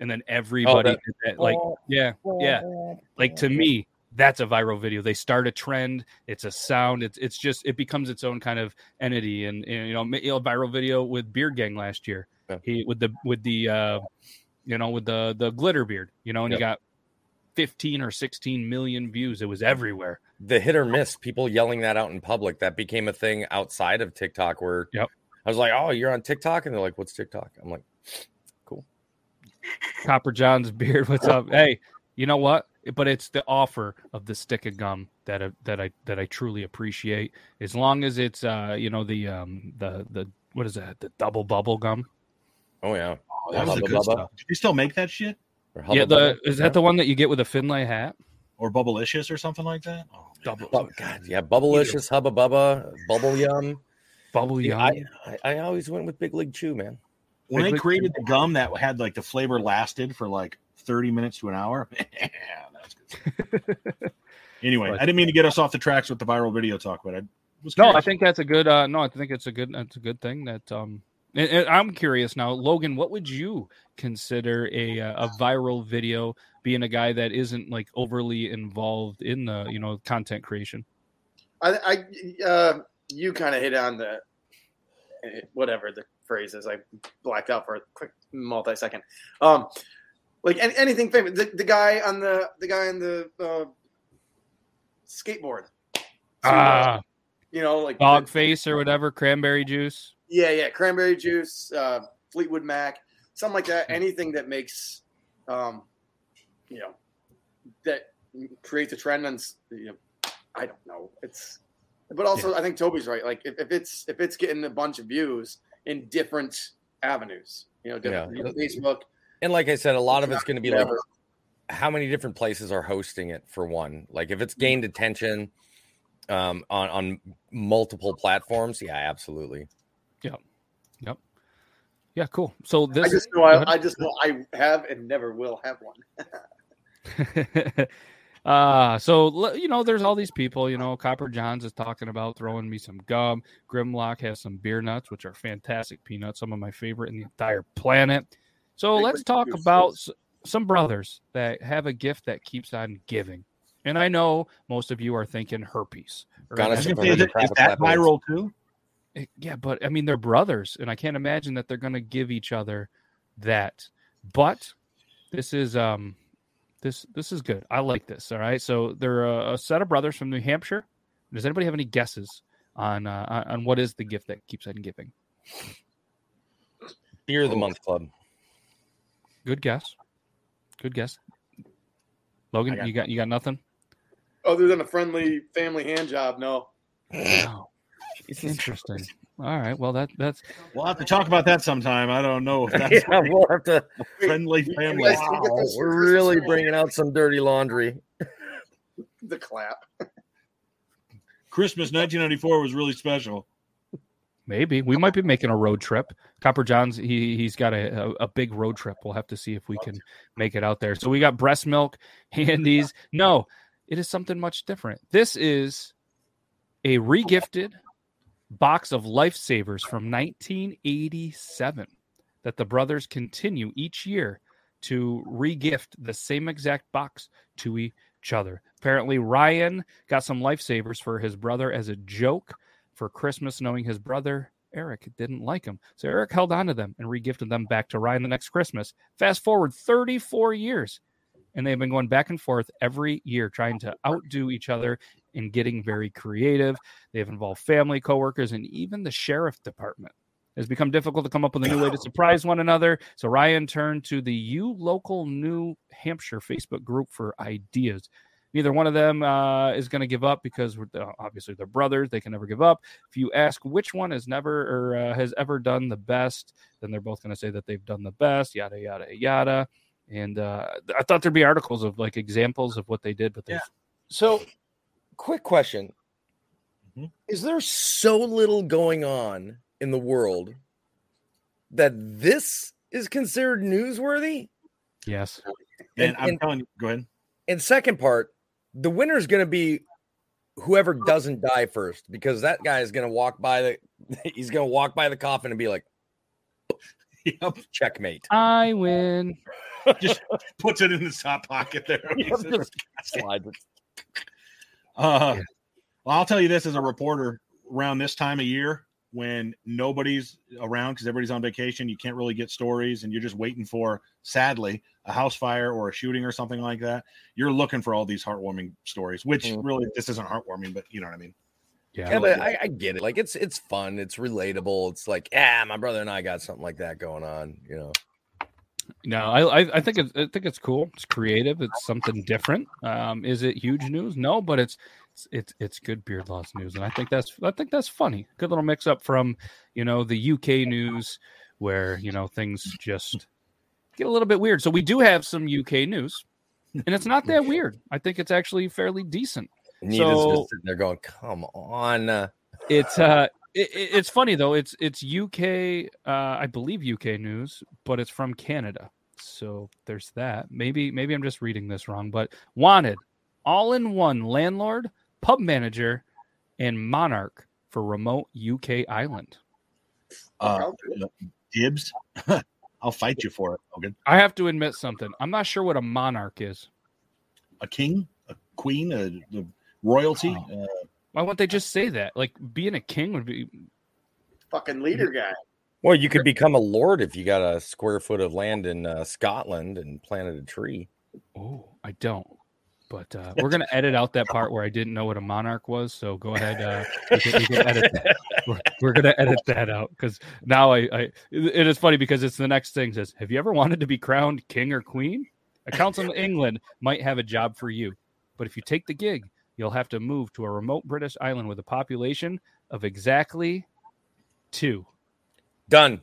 and then everybody that- did that, like yeah yeah like to me that's a viral video they start a trend it's a sound it's it's just it becomes its own kind of entity and, and you know a viral video with beard gang last year Yeah. he with the with the uh you know with the the glitter beard you know and you Yep. got 15 or 16 million views. It was everywhere. the hit or miss, people yelling that out in public, that became a thing outside of TikTok where Yep. I was like, Oh, you're on TikTok? And they're like, What's TikTok? I'm like, cool. Copper John's beard. What's up? Hey, you know what? But it's the offer of the stick of gum that I, that I that I truly appreciate. As long as it's uh you know the um the the what is that the double bubble gum? Oh yeah. Oh, that was the Hubba good Bubba. stuff. Do they still make that shit? Or yeah, the Bubba. is that the one that you get with a Findlay hat? Or Bubblicious or something like that? Oh, man. Double Oh, God, yeah, Bubblicious, Hubba Bubba, Bubble Yum. Bubble Yum. I, I, I always went with Big League Chew, man. When Big they Lick- created the gum that had like the flavor lasted for like 30 minutes to an hour, (laughs) man, that's good. (laughs) anyway, But- I didn't mean to get us off the tracks with the viral video talk, but I was No, I think that's a good. Uh, no, I think it's a good. That's a good thing. That um, and, and I'm curious now, Logan. What would you consider a uh, a viral video? Being a guy that isn't like overly involved in the you know content creation. I, I uh, you kind of hit on the whatever the phrase is. I blacked out for a quick multi second. Um, like any, anything famous. The, the guy on the the guy on the uh, skateboard. Ah, you know, like dog face or whatever, cranberry juice. Yeah, yeah, cranberry juice, uh, Fleetwood Mac, something like that. Anything that makes, um, you know, that creates a trend And you know, I don't know. It's, but also I think Toby's right. Like if, if it's if it's getting a bunch of views in different avenues, you know, different, Yeah. Facebook, And like I said, a lot of it's going to be like how many different places are hosting it for one. Like if it's gained attention um, on on multiple platforms, yeah, absolutely. Yeah, Yep. Yeah, cool. So this. I just know. I, I just know I have and never will have one. (laughs) uh so you know there's all these people you know copper johns is talking about throwing me some gum grimlock has some beer nuts which are fantastic peanuts some of my favorite in the entire planet so let's talk about s- some brothers that have a gift that keeps on giving and i know most of you are thinking herpes or Gotta I was anything- gonna say, is, it- is that viral too? Eh, yeah, but I mean they're brothers, and I can't imagine that they're going to give each other that. But this is um, this this is good. I like this. All right, so they're a, a set of brothers from New Hampshire. Does anybody have any guesses on uh, on- on what is the gift that keeps on giving? Beer of the month club. Good guess. Good guess. Logan, got you got you got nothing. Oh, Other than a friendly family hand job, no. Wow. It's interesting. All right. Well, that that's We'll have to talk about that sometime. I don't know if that's (laughs) yeah, we'll have to. friendly family. guys can get Wow, we're really bringing out some dirty laundry. The clap. Christmas 1994 was really special. Maybe we might be making a road trip. Copper John's he he's got a, a, a big road trip. We'll have to see if we can make it out there. So we got breast milk, (laughs) handies. No, it is something much different. This is a regifted box of lifesavers from 1987 that the brothers continue each year to regift the same exact box to each other. Apparently, Ryan got some lifesavers for his brother as a joke for Christmas, knowing his brother Eric didn't like him. So Eric held on to them and regifted them back to Ryan the next Christmas. Fast forward 34 years, and they've been going back and forth every year, trying to outdo each other and getting very creative. They've involved family, coworkers, and even the sheriff department. It's become difficult to come up with a new way to surprise one another. So Ryan turned to the U Local New Hampshire Facebook group for ideas. Neither one of them uh, is going to give up because we're, uh, obviously they're brothers. They can never give up. If you ask which one has never or uh, has ever done the best, then they're both going to say that they've done the best. Yada yada yada. And uh, I thought there'd be articles of like examples of what they did, but they Yeah. So, quick question: Mhm. Is there so little going on in the world that this is considered newsworthy? yes, And, And- I'm and- telling you, go ahead. And second part, the winner is going to be whoever doesn't die first, because that guy is going to walk by the (laughs) he's going to walk by the coffin and be like, (laughs) Yep. checkmate. I win. (laughs) Just puts it in his top pocket there. Yep, just slides it. Uh, well, I'll tell you this as a reporter around this time of year, when nobody's around because everybody's on vacation. You can't really get stories, and you're just waiting for, sadly, a house fire or a shooting or something like that. You're looking for all these heartwarming stories, which Mhm. really this isn't heartwarming, but you know what I mean. Yeah. Yeah, but I, I get it. Like it's it's fun. It's relatable. It's like, yeah, my brother and I got something like that going on. You know. No, I I, I think it's I think it's cool. It's creative. It's something different. Um, is it huge news? No, but it's it's it's, it's good Beard Laws news, and I think that's I think that's funny. Good little mix up from you know the UK news where you know things just get a little bit weird. So we do have some UK news, and it's not that weird. I think it's actually fairly decent. Nita's So- just sitting there going, "Come on." uh, It's uh, it, it- it's funny though. It's it's UK, uh, I believe UK news, but it's from Canada. So there's that. Maybe maybe I'm just reading this wrong, but wanted all in one landlord, pub manager, and monarch for remote UK island. Uh, dibs. (laughs) I'll fight you for it, Hogan. I have to admit something. I'm not sure what a monarch is. A king, a queen, a, the royalty. Uh, Why wouldn't they just say that? Like being a king would be. Fucking leader guy. Well, you could become a lord if you got a square foot of land in uh, Scotland and planted a tree. Oh, I don't. But uh, (laughs) we're gonna edit out that part where I didn't know what a monarch was. So go ahead. Uh, you can, you can edit that. We're, we're gonna edit (laughs) that out because now I, I it it is funny because it's the next thing says, "Have you ever wanted to be crowned king or queen?" A council in England might have a job for you, but if you take the gig, you'll have to move to a remote British island with a population of exactly two. Done.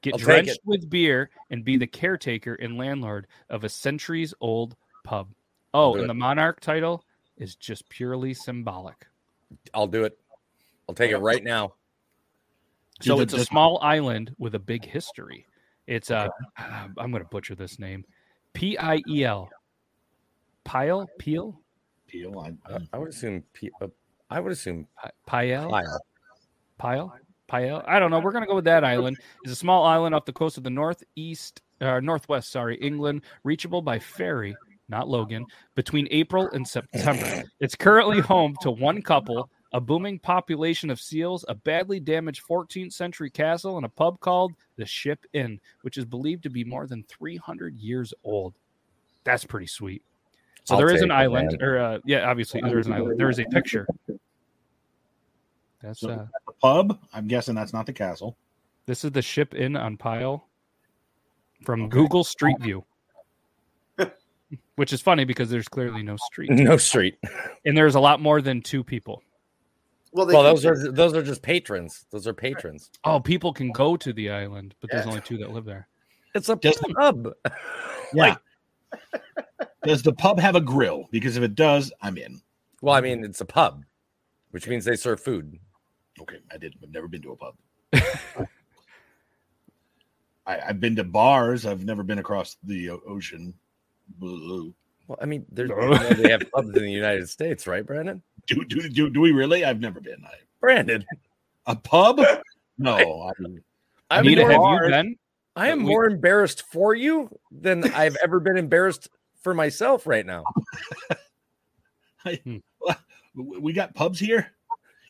Get I'll drenched with beer and be the caretaker and landlord of a centuries old pub. Oh, and it. the monarch title is just purely symbolic. I'll do it. I'll take it right now. So Dude, it's a the- small island with a big history. It's uh, I'm going to butcher this name. P I E L. Pile, Peel, Peel. I, Uh, I would assume. P- uh, I would assume. Pi- Pile, Pile. Pile, Pile. I don't know. We're gonna go with that island. It's a small island off the coast of the northeast, uh, northwest. Sorry, England, reachable by ferry, not Logan, between April and September. It's currently home to one couple, a booming population of seals, a badly damaged 14th century castle, and a pub called the Ship Inn, which is believed to be more than 300 years old. That's pretty sweet. So I'll there is an it, island, man. or uh, yeah, obviously there is an island. There is a picture. That's So- uh, the pub. I'm guessing that's not the castle. this is the ship Inn on Pile from Okay. Google Street View. Which is funny because there's clearly no street. (laughs) No street. And there's a lot more than two people. Well, Well, those are those are just patrons. Those are patrons. Oh, people can go to the island, but there's Yeah. only two that live there. It's a Does the- pub. (laughs) Yeah. Does the pub have a grill? Because if it does, I'm in. Well, I mean, it's a pub, which means they serve food. Okay, I did. I've never been to a pub. (laughs) I, I've been to bars. I've never been across the uh, ocean. Boo. Well, I mean, there's No. they have pubs in the United States, right, Brandon? Do, do, do, do we really? I've never been. I, Brandon, a pub? (laughs) No. I, I'm Anita, have more, you been? I am we- more embarrassed for you than I've ever been embarrassed for myself right now. (laughs) Hmm. we got pubs here.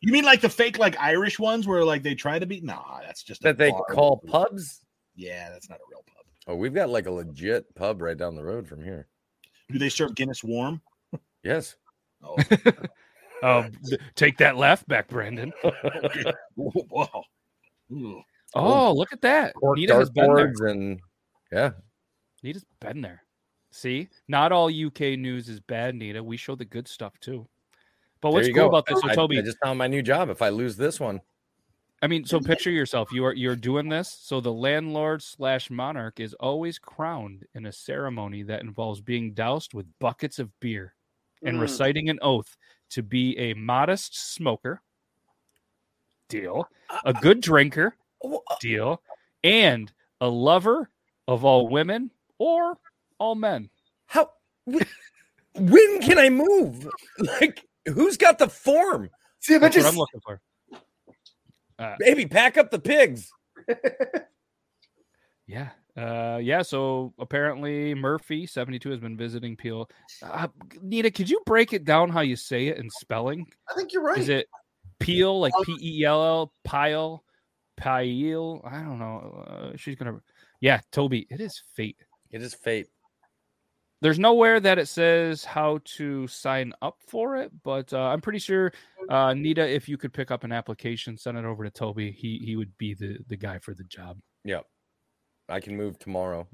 You mean like the fake, like Irish ones, where like they try to be? Nah, that's just a That they bar. call pubs. Yeah, that's not a real pub. Oh, we've got like a legit pub right down the road from here. Do they serve Guinness warm? Yes. Oh, (laughs) Oh, th- take that laugh back, Brandon. (laughs) whoa. Ooh. Oh, look at that. Cork Nita has been there. and yeah. Nita's been there. See, not all UK news is bad, Nita. We show the good stuff too. But what's you cool go. about this, so I, Toby? I just found my new job. If I lose this one, I mean, so picture yourself. You are you're doing this. So the landlord slash monarch is always crowned in a ceremony that involves being doused with buckets of beer and Mm. reciting an oath to be a modest smoker. Deal. A good drinker. Oh, uh, Deal. And a lover of all women or all men. how? When can I move? (laughs) Like, who's got the form? See, if I That's what just I'm looking for. Uh, Baby, pack up the pigs. (laughs) Yeah. Uh, yeah. So apparently Murphy seventy two has been visiting Peel. Uh, Nita, could you break it down how you say it in spelling? I think you're right. Is it Peel like P E E L L pile Pail. I don't know. Uh, she's gonna. Yeah, Toby. It is fate. It is fate. There's nowhere that it says how to sign up for it, but uh, I'm pretty sure, uh, Nita, if you could pick up an application, send it over to Toby. He he would be the the guy for the job. Yep. I can move tomorrow.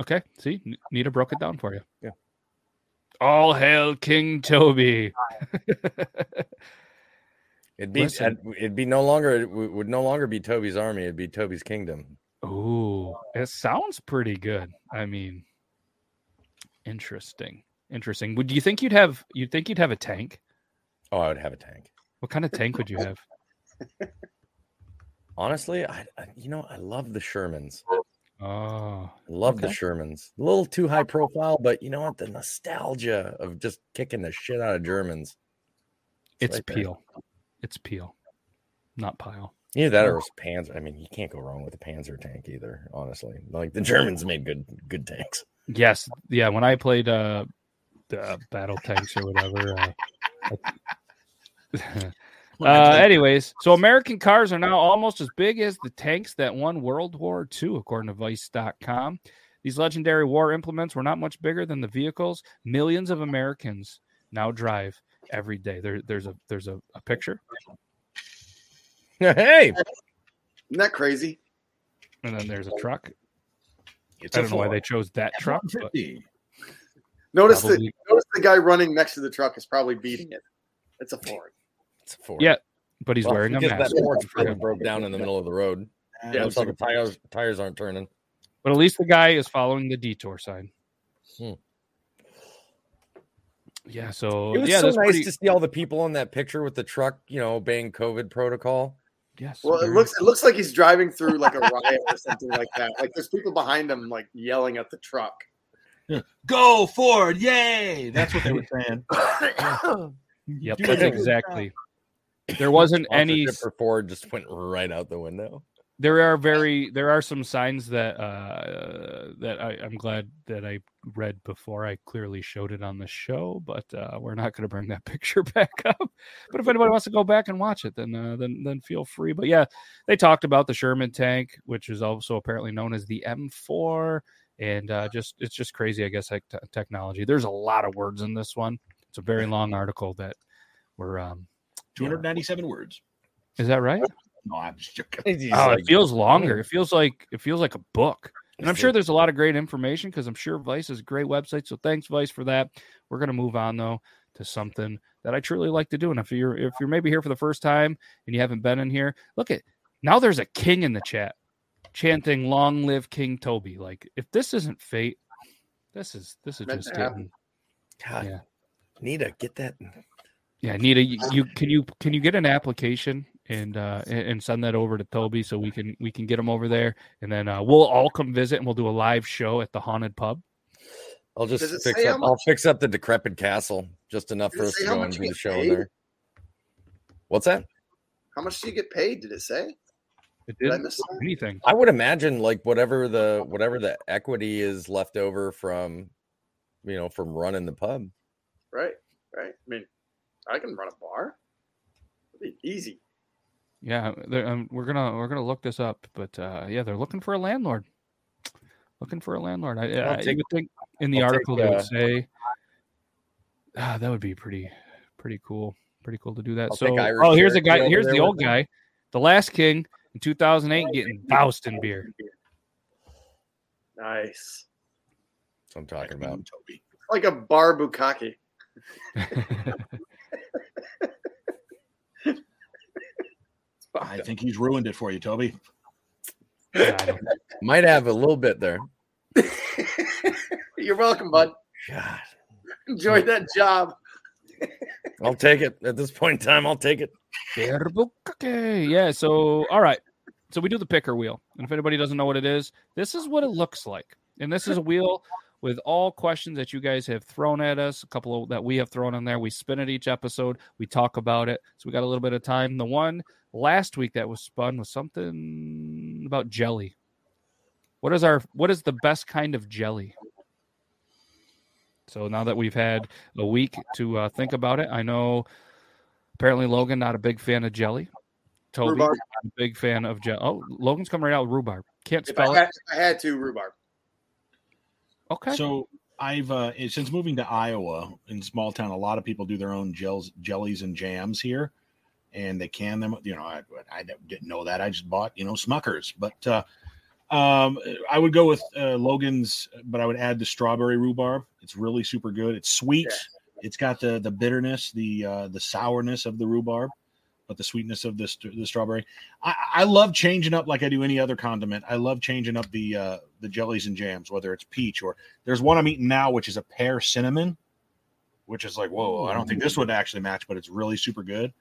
Okay. See, Nita broke it down for you. Yeah. All hail King Toby. (laughs) It'd be Listen. it'd be no longer it would no longer be Toby's army. It'd be Toby's kingdom. Ooh, it sounds pretty good. I mean, interesting. Interesting. Would you think you'd have you'd think you'd have a tank? Oh, I would have a tank. What kind of tank would you have? (laughs) Honestly, I, I you know I love the Shermans. Oh, I love the Shermans. A little too high profile, but you know what? The nostalgia of just kicking the shit out of Germans. it's right there. peel. It's peel, not pile. Either that or it's Panzer. I mean, you can't go wrong with a Panzer tank either. Honestly, like the Germans made good good tanks. Yes, yeah. When I played uh, the battle tanks or whatever. Uh, (laughs) uh, anyways, so American cars are now almost as big as the tanks that won World War II, according to Vice.com. These legendary war implements were not much bigger than the vehicles millions of Americans now drive every day. There, there's a there's a, a picture, (laughs) hey, Isn't that crazy? and then there's a truck. It's I a don't know why they chose that truck, but F-150. Notice the notice the guy running next to the truck is probably beating it. It's a (laughs) Ford. it's a Ford. Yeah, but he's Well, wearing a because mask. That Ford for probably him. broke down in the middle of the road. Yeah, That's how the tires tires aren't turning. But at least the guy is following the detour sign. Hmm. Yeah, so It was yeah, so nice pretty, to see all the people in that picture with the truck, you know, obeying COVID protocol. Yes. Well, it very- looks it looks like he's driving through like a riot or (laughs) something like that. Like there's people behind him like yelling at the truck. (laughs) Go Ford, yay! That's what they were saying. (laughs) Yep, that's exactly. There wasn't any. Sponsorship for Ford just went right out the window. There are very. There are some signs that uh that I, I'm glad that I read before I clearly showed it on the show, but uh we're not going to bring that (laughs) picture back up. But if anybody wants to go back and watch it, then uh, then then feel free. But yeah, they talked about the Sherman tank, which is also apparently known as the M4, and uh, just it's just crazy, I guess, like t- technology. There's a lot of words in this one. It's a very (laughs) long article that we're um. 297 words. Is that right? No, I'm just joking. He's Oh, like, it feels longer. It feels like it feels like a book. And I'm sure there's a lot of great information because I'm sure Vice is a great website. So thanks, Vice, for that. We're gonna move on though to something that I truly like to do. And if you're if you're maybe here for the first time and you haven't been in here, look at now there's a king in the chat chanting "Long live King Toby." Like if this isn't fate, this is this is Meant just to getting God, Yeah. Nita, get that. yeah. Nita, you, you can you can you get an application and uh and and send that over to Toby so we can we can get him over there and then uh, we'll all come visit and we'll do a live show at the haunted pub. I'll just fix up. how I'll fix up the decrepit castle just enough Does for us to go and do the get show in paid? there. What's that? How much do you get paid? Did it say? It Did I didn't miss anything. I would imagine like whatever the whatever the equity is left over from, you know, from running the pub. Right, right. I mean, I can run a bar. It'd be easy. Yeah, they're- um, we're gonna we're gonna look this up, but uh, yeah, they're looking for a landlord. Looking for a landlord. I, I'll I take- would think in the I'll take, article they uh, would say ah, that would be pretty pretty cool. Pretty cool to do that. I'll so oh, here's a guy. Here's the old me. guy, the last king in 2008, getting doused in beer. Nice. That's what I'm talking about. Toby. Like a bar bukkake. (laughs) (laughs) I think he's ruined it for you, Toby. Yeah, I don't- (laughs) Might have a little bit there. (laughs) You're welcome, bud. God, Enjoy that job. (laughs) I'll take it at this point in time. I'll take it. Beer bukkake. Yeah. So, all right. So we do the picker wheel, and if anybody doesn't know what it is, this is what it looks like, and this is a wheel with all questions that you guys have thrown at us. A couple of, that we have thrown in there. We spin it each episode. We talk about it. So we got a little bit of time. The one last week that was spun was something about jelly. What is our what is the best kind of jelly? So now that we've had a week to uh, think about it, I know apparently Logan not a big fan of jelly. Toby, Rhubarb. I'm a big fan of jelly. Oh, Logan's coming right out with rhubarb. Can't If spell I, it. had, if I had to, rhubarb. Okay. So I've uh, since moving to Iowa in small town, a lot of people do their own gels, jellies, and jams here, and they can them. You know, I, I didn't know that. I just bought you know Smuckers, but uh, um, I would go with uh, Logan's, but I would add the strawberry rhubarb. It's really super good. It's sweet. It's got the the bitterness, the uh, the sourness of the rhubarb, but the sweetness of this the strawberry. I, I love changing up like I do any other condiment. I love changing up the uh, the jellies and jams, whether it's peach or there's one I'm eating now, which is a pear cinnamon, which is like whoa. I don't think this would actually match, but it's really super good.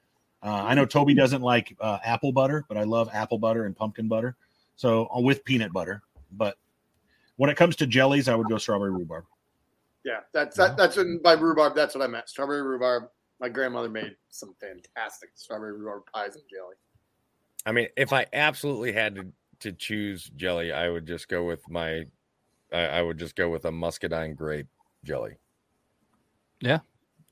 Uh, I know Toby doesn't like uh, apple butter, but I love apple butter and pumpkin butter. So uh, with peanut butter, but when it comes to jellies, I would go strawberry rhubarb. Yeah, that's that, that's what, by rhubarb. That's what I meant. Strawberry rhubarb. My grandmother made some fantastic strawberry rhubarb pies and jelly. I mean, if I absolutely had to, to choose jelly, I would just go with my, I, I would just go with a muscadine grape jelly.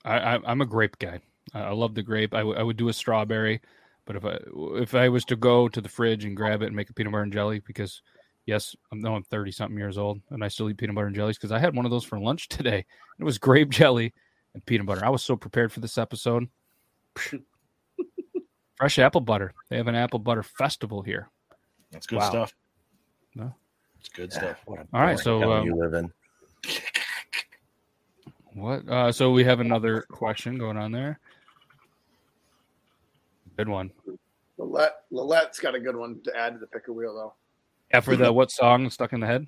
I, I, I'm a grape guy. I I love the grape. I, w- I would do a strawberry, but if I if I was to go to the fridge and grab it and make a peanut butter and jelly, because yes, I'm know I'm 30 something years old and I still eat peanut butter and jellies because I had one of those for lunch (laughs) today. It was grape jelly and peanut butter. I was so prepared for this episode. (laughs) Fresh apple butter. They have an apple butter festival here. That's good Wow. stuff. No. It's good stuff. What All right, so, town um, you live in. (laughs) What? Uh, so we have another question going on there. Good one. Lillette, Lillette's got a good one to add to the picker wheel, though. Yeah, for the what song stuck in the head?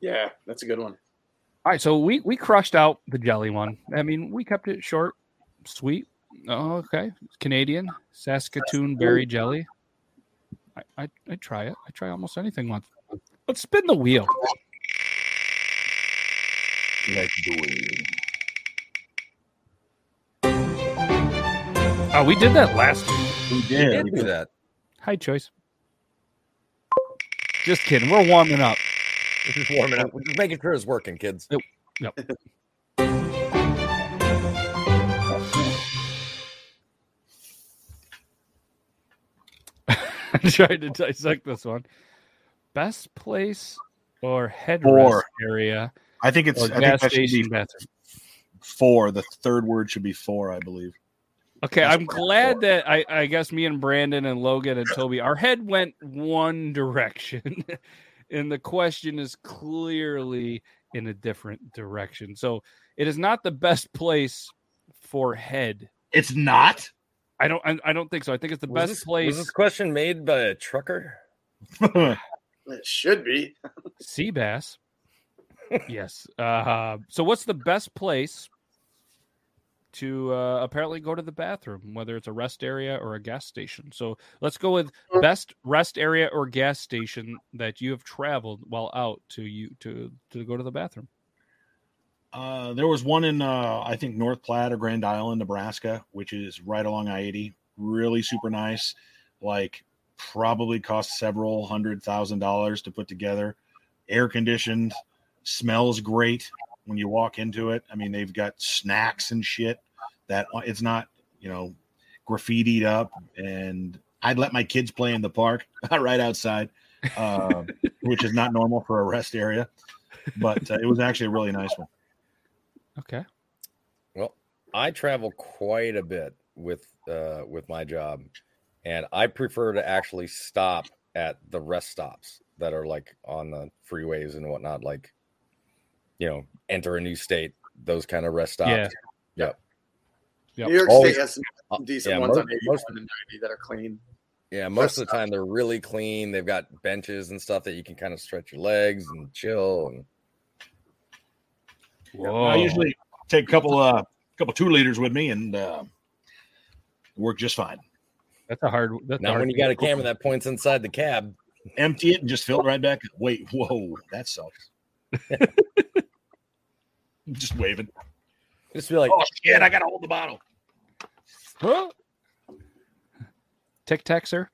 Yeah, that's a good one. All right, so we we crushed out the jelly one. I mean, we kept it short, sweet. Oh, okay, Canadian Saskatoon berry jelly. I I I try it. I try almost anything once. Let's spin the wheel. Oh, we did that last week. We You did. did do that. Hi, choice. Just kidding. We're warming up. We're just warming up. We're just making sure it's working, kids. (laughs) I'm trying to dissect this one. Best place or headrest area I think it's. I think gas that should station bathroom. four. The third word should be four, I believe. Okay, I'm glad that I, I guess me and Brandon and Logan and Toby, our head went one (laughs) direction, and the question is clearly in a different direction. So it is not the best place for head. It's not. I don't. I, I don't think so. I think it's the Was best this, place. Was this question made by a trucker? (laughs) It should be. Sea bass. yes. Uh, so, what's the best place to uh, apparently go to the bathroom, whether it's a rest area or a gas station? So, let's go with best rest area or gas station that you have traveled while out to you to to go to the bathroom. Uh, there was one in uh, I think North Platte or Grand Island, Nebraska, which is right along I eighty. Really super nice. Like probably cost several hundred thousand dollars to put together. Air conditioned, smells great when you walk into it. I mean, they've got snacks and shit that it's not you know graffitied up. And I'd let my kids play in the park (laughs) right outside, uh, which is not normal for a rest area. But uh, it was actually a really nice one. Okay. Well, I travel quite a bit with uh, with my job, and I prefer to actually stop at the rest stops that are like on the freeways and whatnot, like you know, enter a new state, those kind of rest stops. Yeah. Yep. Yep. New York Always- State has some Uh, decent yeah, ones most- on 81 most- and 90 that are clean. Yeah, most of the time they're really clean. They've got benches and stuff that you can kind of stretch your legs and chill. And Whoa. I usually take a couple uh couple two liters with me and uh, work just fine. that's a hard. That's a now, hard when you got a camera that points inside the cab, Empty it and just fill it right back. Wait, whoa, that sucks. (laughs) just waving. just be like, Oh shit, I gotta hold the bottle. Huh? Tic Tac, sir.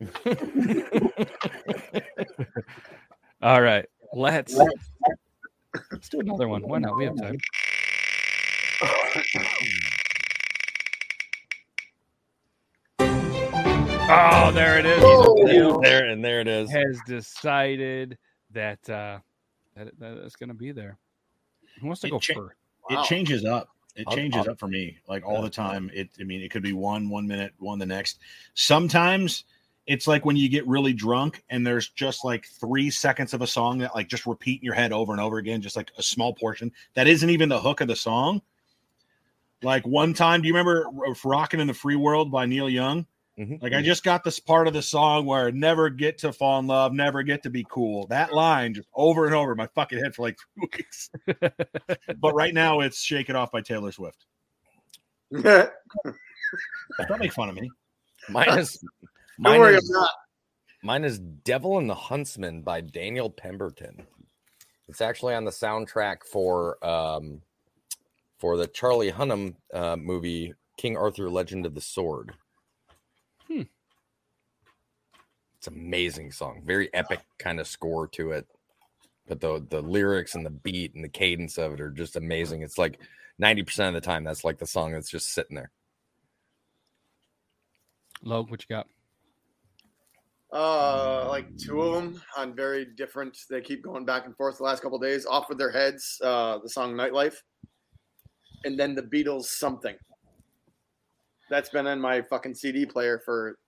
(laughs) All right, let's let's do another one. Why not? We have time. Oh, there it is. Oh. there and there it is. has decided that uh, that, that it's going to be there. Who wants to It go cha- first? Wow. It changes up. It I'll- changes I'll- up for me like all the time. It I mean it could be one one minute, one the next. Sometimes it's like when you get really drunk and there's just like three seconds of a song that like just repeat in your head over and over again, just like a small portion that isn't even the hook of the song. Like one time, do you remember "Rocking in the Free World" by Neil Young? Mhm. Like I just got this part of the song where never get to fall in love, never get to be cool. That line just over and over in my fucking head for like (laughs) two weeks. (laughs) but right now it's "Shake It Off" by Taylor Swift. (laughs) Don't make fun of me. Mine is Don't mine worry, I'm is, not. mine is Devil and the Huntsman by Daniel Pemberton. It's actually on the soundtrack for um for the Charlie Hunnam uh, movie King Arthur Legend of the Sword. Hmm. It's an amazing song, very epic kind of score to it. But the the lyrics and the beat and the cadence of it are just amazing. It's like 90% of the time that's like the song that's just sitting there. Logue, what you got? Uh, like two of them on very different. They keep going back and forth the last couple days. Off with their heads. Uh, the song "Nightlife," and then the Beatles "Something." That's been in my fucking CD player for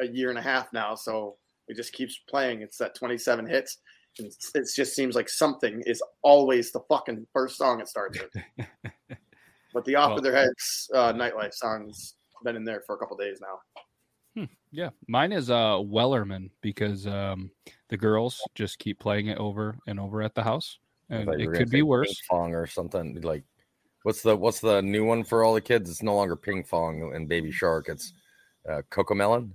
a year and a half now, so it just keeps playing. It's that twenty-seven hits, and it just seems like "Something" is always the fucking first song it starts with. (laughs) but the "Off Well- with Their Heads" uh, "Nightlife" song's been in there for a couple days now. Yeah, mine is uh Wellerman because um the girls just keep playing it over and over at the house, and it could be worse. Ping Pong or something like. What's the what's the new one for all the kids? It's no longer Ping Pong and Baby Shark. It's uh, Cocomelon.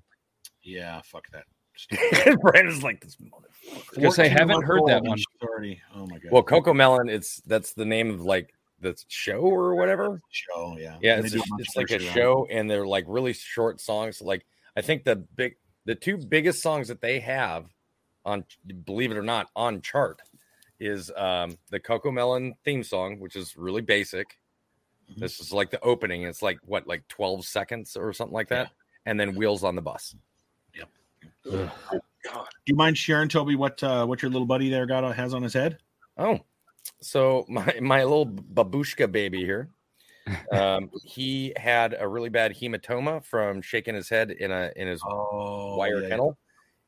Yeah, fuck that. (laughs) Brandon's like this. motherfucker. Because I haven't heard that old one. Already, oh my god. Well, Cocomelon. It's that's the name of like the show or whatever. show, yeah, Yeah, it's, do a- it's like a verses on show, and they're like really short songs. Like I think the big, the two biggest songs that they have on, believe it or not, on chart is um the Cocomelon theme song, which is really basic. Mhm. This is like the opening. It's like what, like twelve seconds or something like that, and then Wheels on the Bus. Do you mind sharing, Toby, what uh, what your little buddy there got has on his head? Oh, so my my little babushka baby here, (laughs) um, he had a really bad hematoma from shaking his head in a in his Oh, wire yeah, kennel,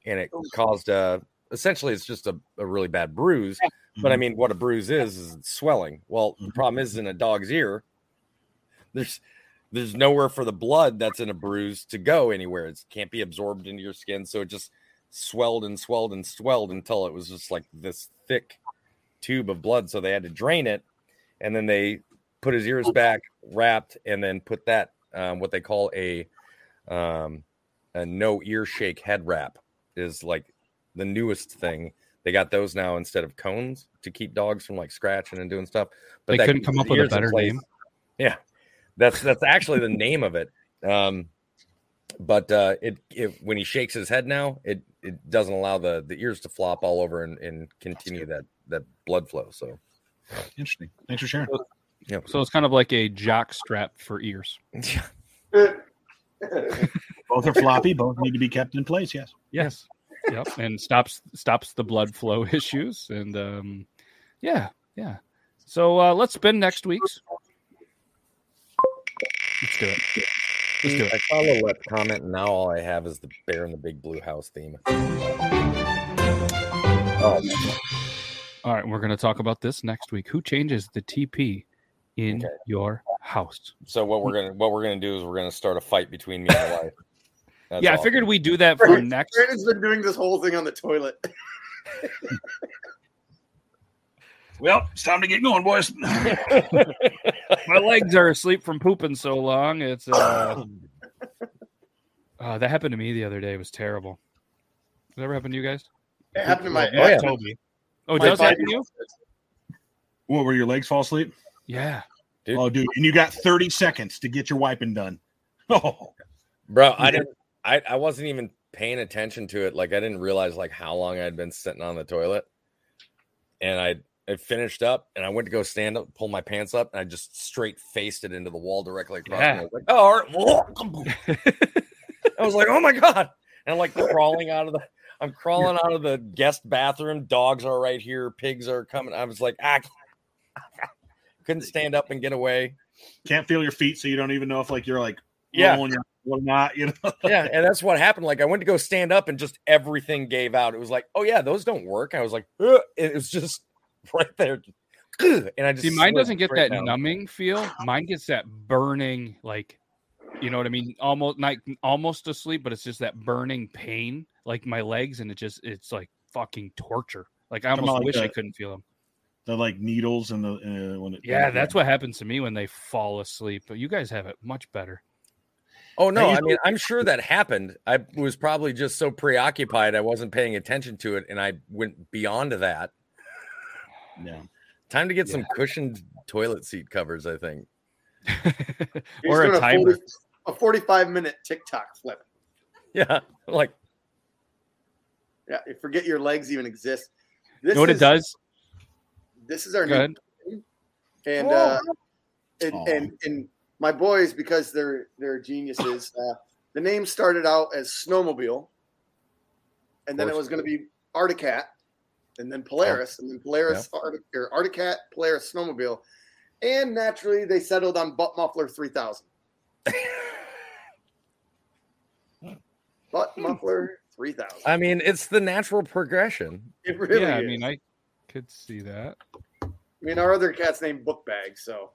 and it caused a. Essentially, it's just a, a really bad bruise. But I Mhm. mean, what a bruise is is swelling. Well, the Mhm. problem is in a dog's ear. There's there's nowhere for the blood that's in a bruise to go anywhere. It can't be absorbed into your skin, so it just swelled and swelled and swelled until it was just like this thick tube of blood. So they had to drain it, and then they put his ears back, wrapped, and then put that um, what they call a um, a no ear shake head wrap is like the newest thing. They got those now instead of cones to keep dogs from like scratching and doing stuff. But they couldn't come up with a better place. name. Yeah, that's that's actually the name of it. Um, but uh, it, it when he shakes his head now, it it doesn't allow the the ears to flop all over and, and continue that that blood flow. So Interesting. Thanks for sharing. yeah, So it's kind of like a jock strap for ears. (laughs) Both are floppy. Both need to be kept in place. Yes. Yes. yep. And stops stops the blood flow (laughs) issues. And um yeah, yeah. So uh let's spend next week's. Let's do it. Let's do mm, it. I follow a little left comment, and now all I have is the bear in the big blue house theme. Oh, um, All right, we're gonna talk about this next week. Who changes the TP in Okay. your house? so what we're gonna what we're gonna do is we're gonna start a fight between me and my (laughs) wife. That's yeah, all. I figured we'd do that for Brandon- next. Brandon's been doing this whole thing on the toilet. (laughs) Well, it's time to get going, boys. (laughs) My legs are asleep from pooping so long. It's uh, (coughs) uh that happened to me the other day. It was terrible. Does that ever happen to you guys? It happened to my Oh, yeah. Toby. Oh, it my does happen to you? what were your legs fall asleep? Yeah. Dude. Oh, dude, and you got 30 seconds to get your wiping done. (laughs) Oh, bro. I didn't. I I wasn't even paying attention to it. Like I didn't realize like how long I'd been sitting on the toilet, and I I finished up and I went to go stand up, pull my pants up, and I just straight faced it into the wall directly across. Yeah. I was like, oh, all right. (laughs) I was like, oh my god! And I'm like crawling out of the. I'm crawling out of the guest bathroom. Dogs are right here. Pigs are coming. I was like, ah, couldn't stand up and get away. Can't feel your feet, so you don't even know if like you're like Yeah. rolling your or not. You know. yeah, and that's what happened. Like I went to go stand up, and just everything gave out. It was like, oh yeah, those don't work. I was like, "Ugh," it was just (laughs) right there, (clears throat) and I just See, mine doesn't get straight that down. numbing feel. Mine gets that burning, like, you know what I mean? Almost like almost asleep, but it's just that burning pain, like my legs, and it just it's like fucking torture. Like I almost about like wish I couldn't feel them. The like needles and the uh, when it. Yeah, that's what happens to me when they fall asleep. But you guys have it much better. Oh no, I mean, I'm sure that happened. I was probably just so preoccupied I wasn't paying attention to it, and I went beyond that. Yeah. Time to get some cushioned toilet seat covers. I think. (laughs) Or a timer. 40 a 45 minute TikTok flip. Yeah, (laughs) like Yeah, you forget your legs even exist. This You know what it is- does? This is our Go new ahead. and uh, and, Aw. and and my boys because they're they're geniuses. Uh, the name started out as snowmobile, and then it was going to be Arctic Cat, and then Polaris, and then Polaris Artic, or Arctic Cat, Polaris snowmobile, and naturally they settled on Butt Muffler three thousand. (laughs) Butt Muffler three thousand. I mean, it's the natural progression. It really yeah, I mean, I could see that. I mean, our other cat's named Bookbag, so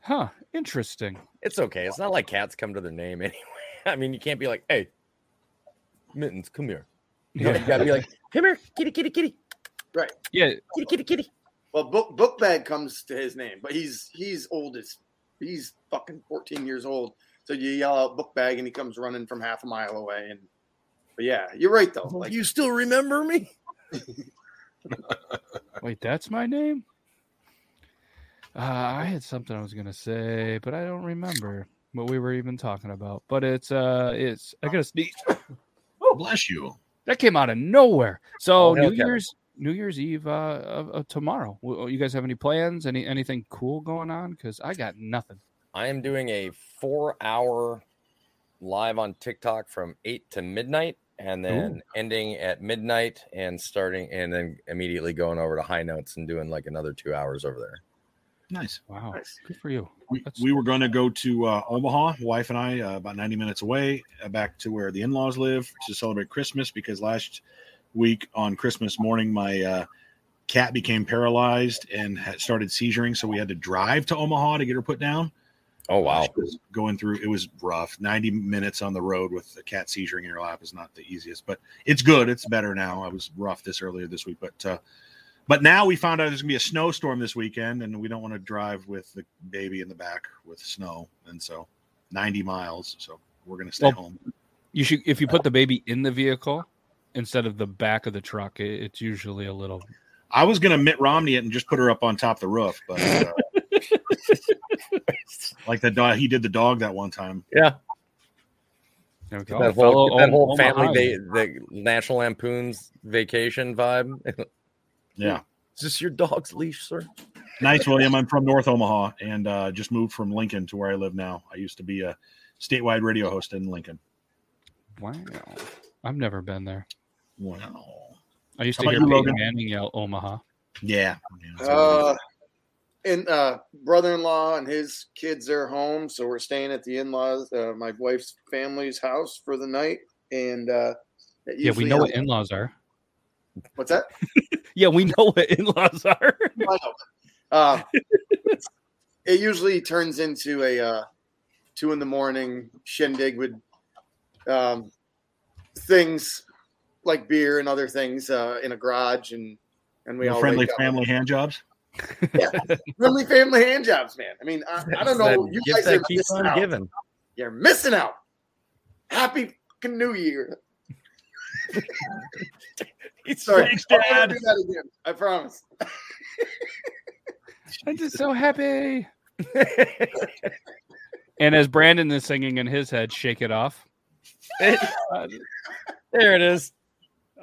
Huh? Interesting. It's okay. It's not like cats come to their name anyway. (laughs) I mean, you can't be like, "Hey, Mittens, come here." You, know, you gotta be like, "Come here, kitty, kitty, kitty, Right. Yeah, kitty, kitty, kitty." Well, book Bookbag comes to his name, but he's he's old as he's fucking fourteen years old. So you yell out Bookbag, and he comes running from half a mile away. And but yeah, you're right though. Like you still remember me? (laughs) Wait, that's my name? Uh, I had something I was gonna say, but I don't remember what we were even talking about. But it's uh, it's I gotta sneeze. Oh bless you. That came out of nowhere. So Oh, New Kevin. Year's New Year's Eve uh, uh, uh, tomorrow. W- You guys have any plans? Any anything cool going on? Because I got nothing. I am doing a four-hour live on TikTok from eight to midnight, and then ending at midnight and starting, and then immediately going over to high notes and doing like another two hours over there. Nice. Wow, Nice. good for you. We, we were going to go to uh, Omaha, wife and I, uh, about 90 minutes away, uh, back to where the in laws live to celebrate Christmas because last week on Christmas morning, my uh, cat became paralyzed and had started seizuring. So we had to drive to Omaha to get her put down. Oh wow! Was going through, it was rough. 90 minutes on the road with a cat seizuring in your lap is not the easiest, but it's good. It's better now. I was rough this earlier this week, but uh, but now we found out there's gonna be a snowstorm this weekend, and we don't want to drive with the baby in the back with snow, and so 90 miles. So we're gonna stay Well, home. You should if you put the baby in the vehicle instead of the back of the truck. It, it's usually a little. I was gonna Mitt Romney it and just put her up on top of the roof, but uh, (laughs) like the dog, he did the dog that one time. Yeah, There we go. that whole, that Om- whole family, Omaha. day, the National Lampoon's vacation vibe. (laughs) Yeah, Is this your dog's leash, sir? nice, William. I'm from North Omaha and uh, just moved from Lincoln to where I live now. I used to be a statewide radio host in Lincoln. Wow, I've never been there. Wow. I used How to about hear you, Peyton Logan? Manning yell Omaha. Yeah. yeah. Uh, and uh, brother-in-law and his kids are home, so we're staying at the in-laws, uh, my wife's family's house for the night. And uh, Yeah, we usually know what in-laws are. What's that? (laughs) Yeah, we know what in-laws are. Uh, it usually turns into a uh, two in the morning shindig with um, things like beer and other things uh, in a garage, and and we all friendly wake up. family hand jobs. friendly family hand jobs, man. I mean, I, I don't know. That You guys are missing on out. giving. You're missing out. Happy fucking New Year. (laughs) Sorry, Thanks, I'm gonna Dad. do that again. I promise. I'm just so happy. (laughs) And as Brandon is singing in his head, "Shake It Off," I, (laughs) there it is.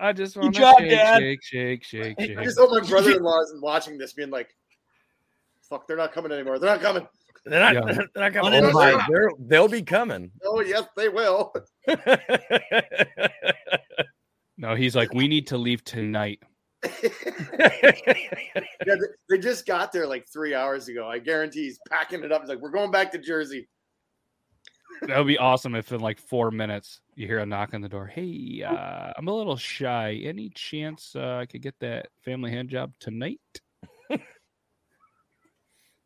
I just want to job, shake, Dad. shake, shake, shake, I shake. just hope my brother-in-law isn't watching this, being like, Fuck, they're not coming anymore. They're not coming. They're not, Yeah. they're not coming. Uninvited. Oh, they're- they'll be coming. Oh yes, they will. (laughs) No, he's like, we need to leave tonight. (laughs) Yeah, they, they just got there like three hours ago. I guarantee he's packing it up. He's like, "We're going back to Jersey." That would be awesome if in like four minutes you hear a knock on the door. Hey, uh, I'm a little shy. Any chance uh, I could get that family hand job tonight? (laughs)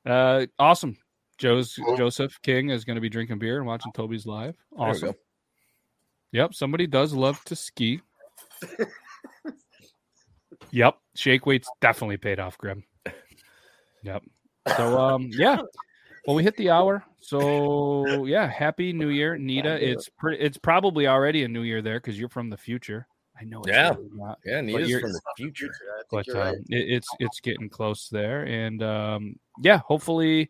uh, awesome. Joe's Joseph King is going to be drinking beer and watching Toby's live. Awesome. Yep, somebody does love to ski. (laughs) yep, shake weight's definitely paid off, Grim. Yep. So um (laughs) yeah. Well, we hit the hour. So yeah, happy new year, Nita. It's pretty it's probably already a new year there because you're from the future. I know it's Yeah. really not, Yeah, Nita's from the future. I think but um, right. it, it's it's getting close there. And um yeah, hopefully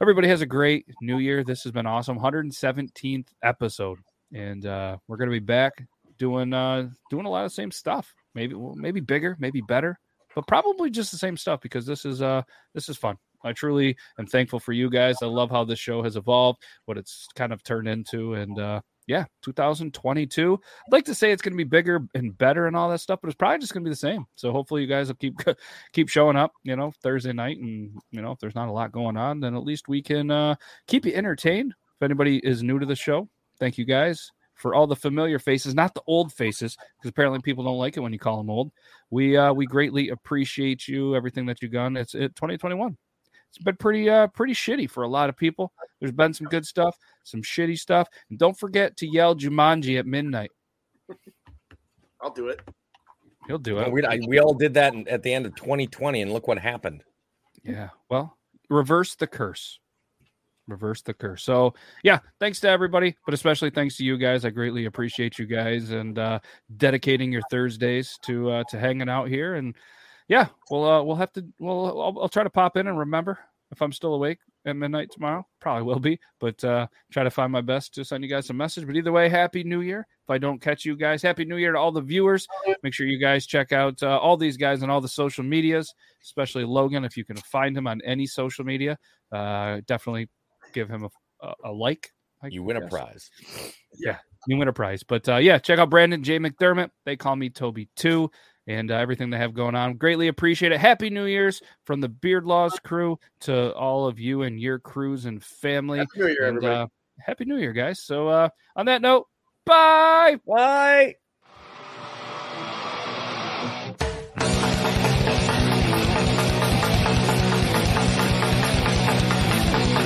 everybody has a great new year. This has been awesome. 117th episode. And uh we're gonna be back doing uh doing a lot of the same stuff. Maybe well, maybe bigger, maybe better, but probably just the same stuff because this is uh this is fun. I truly am thankful for you guys. I love how this show has evolved, what it's kind of turned into, and uh yeah, 2022. I'd like to say it's going to be bigger and better and all that stuff, but it's probably just going to be the same. So hopefully you guys will keep (laughs) keep showing up, you know, Thursday night, and you know if there's not a lot going on, then at least we can uh keep you entertained. If anybody is new to the show, thank you guys for all the familiar faces, not the old faces, because apparently people don't like it when you call them old. We uh we greatly appreciate you, everything that you've done. It's it 2021. It's been pretty uh pretty shitty for a lot of people. There's been some good stuff, some shitty stuff. And don't forget to yell Jumanji at midnight. I'll do it. He'll do Well, it. we, I, we all did that at the end of 2020, and look what happened. Yeah. Well, reverse the curse. Reverse the curse. So yeah, thanks to everybody, but especially thanks to you guys. I greatly appreciate you guys and uh dedicating your Thursdays to uh to hanging out here. And yeah, we'll uh we'll have to well I'll, I'll try to pop in and remember if I'm still awake at midnight tomorrow. Probably will be, but uh try to find my best to send you guys a message. But either way, happy new year. If I don't catch you guys, happy new year to all the viewers. Make sure you guys check out uh, all these guys on all the social medias, especially Logan. If you can find him on any social media, uh, definitely give him a, a, like. I You win a prize. Yeah, You win a prize. But uh, yeah, check out Brandon J. McDermott. They call me Toby too, and uh, everything they have going on. Greatly appreciate it. Happy New Year's from the Beard Laws crew to all of you and your crews and family. Happy New Year, And, everybody. uh, Happy New Year, guys. So uh, on that note, bye. Bye.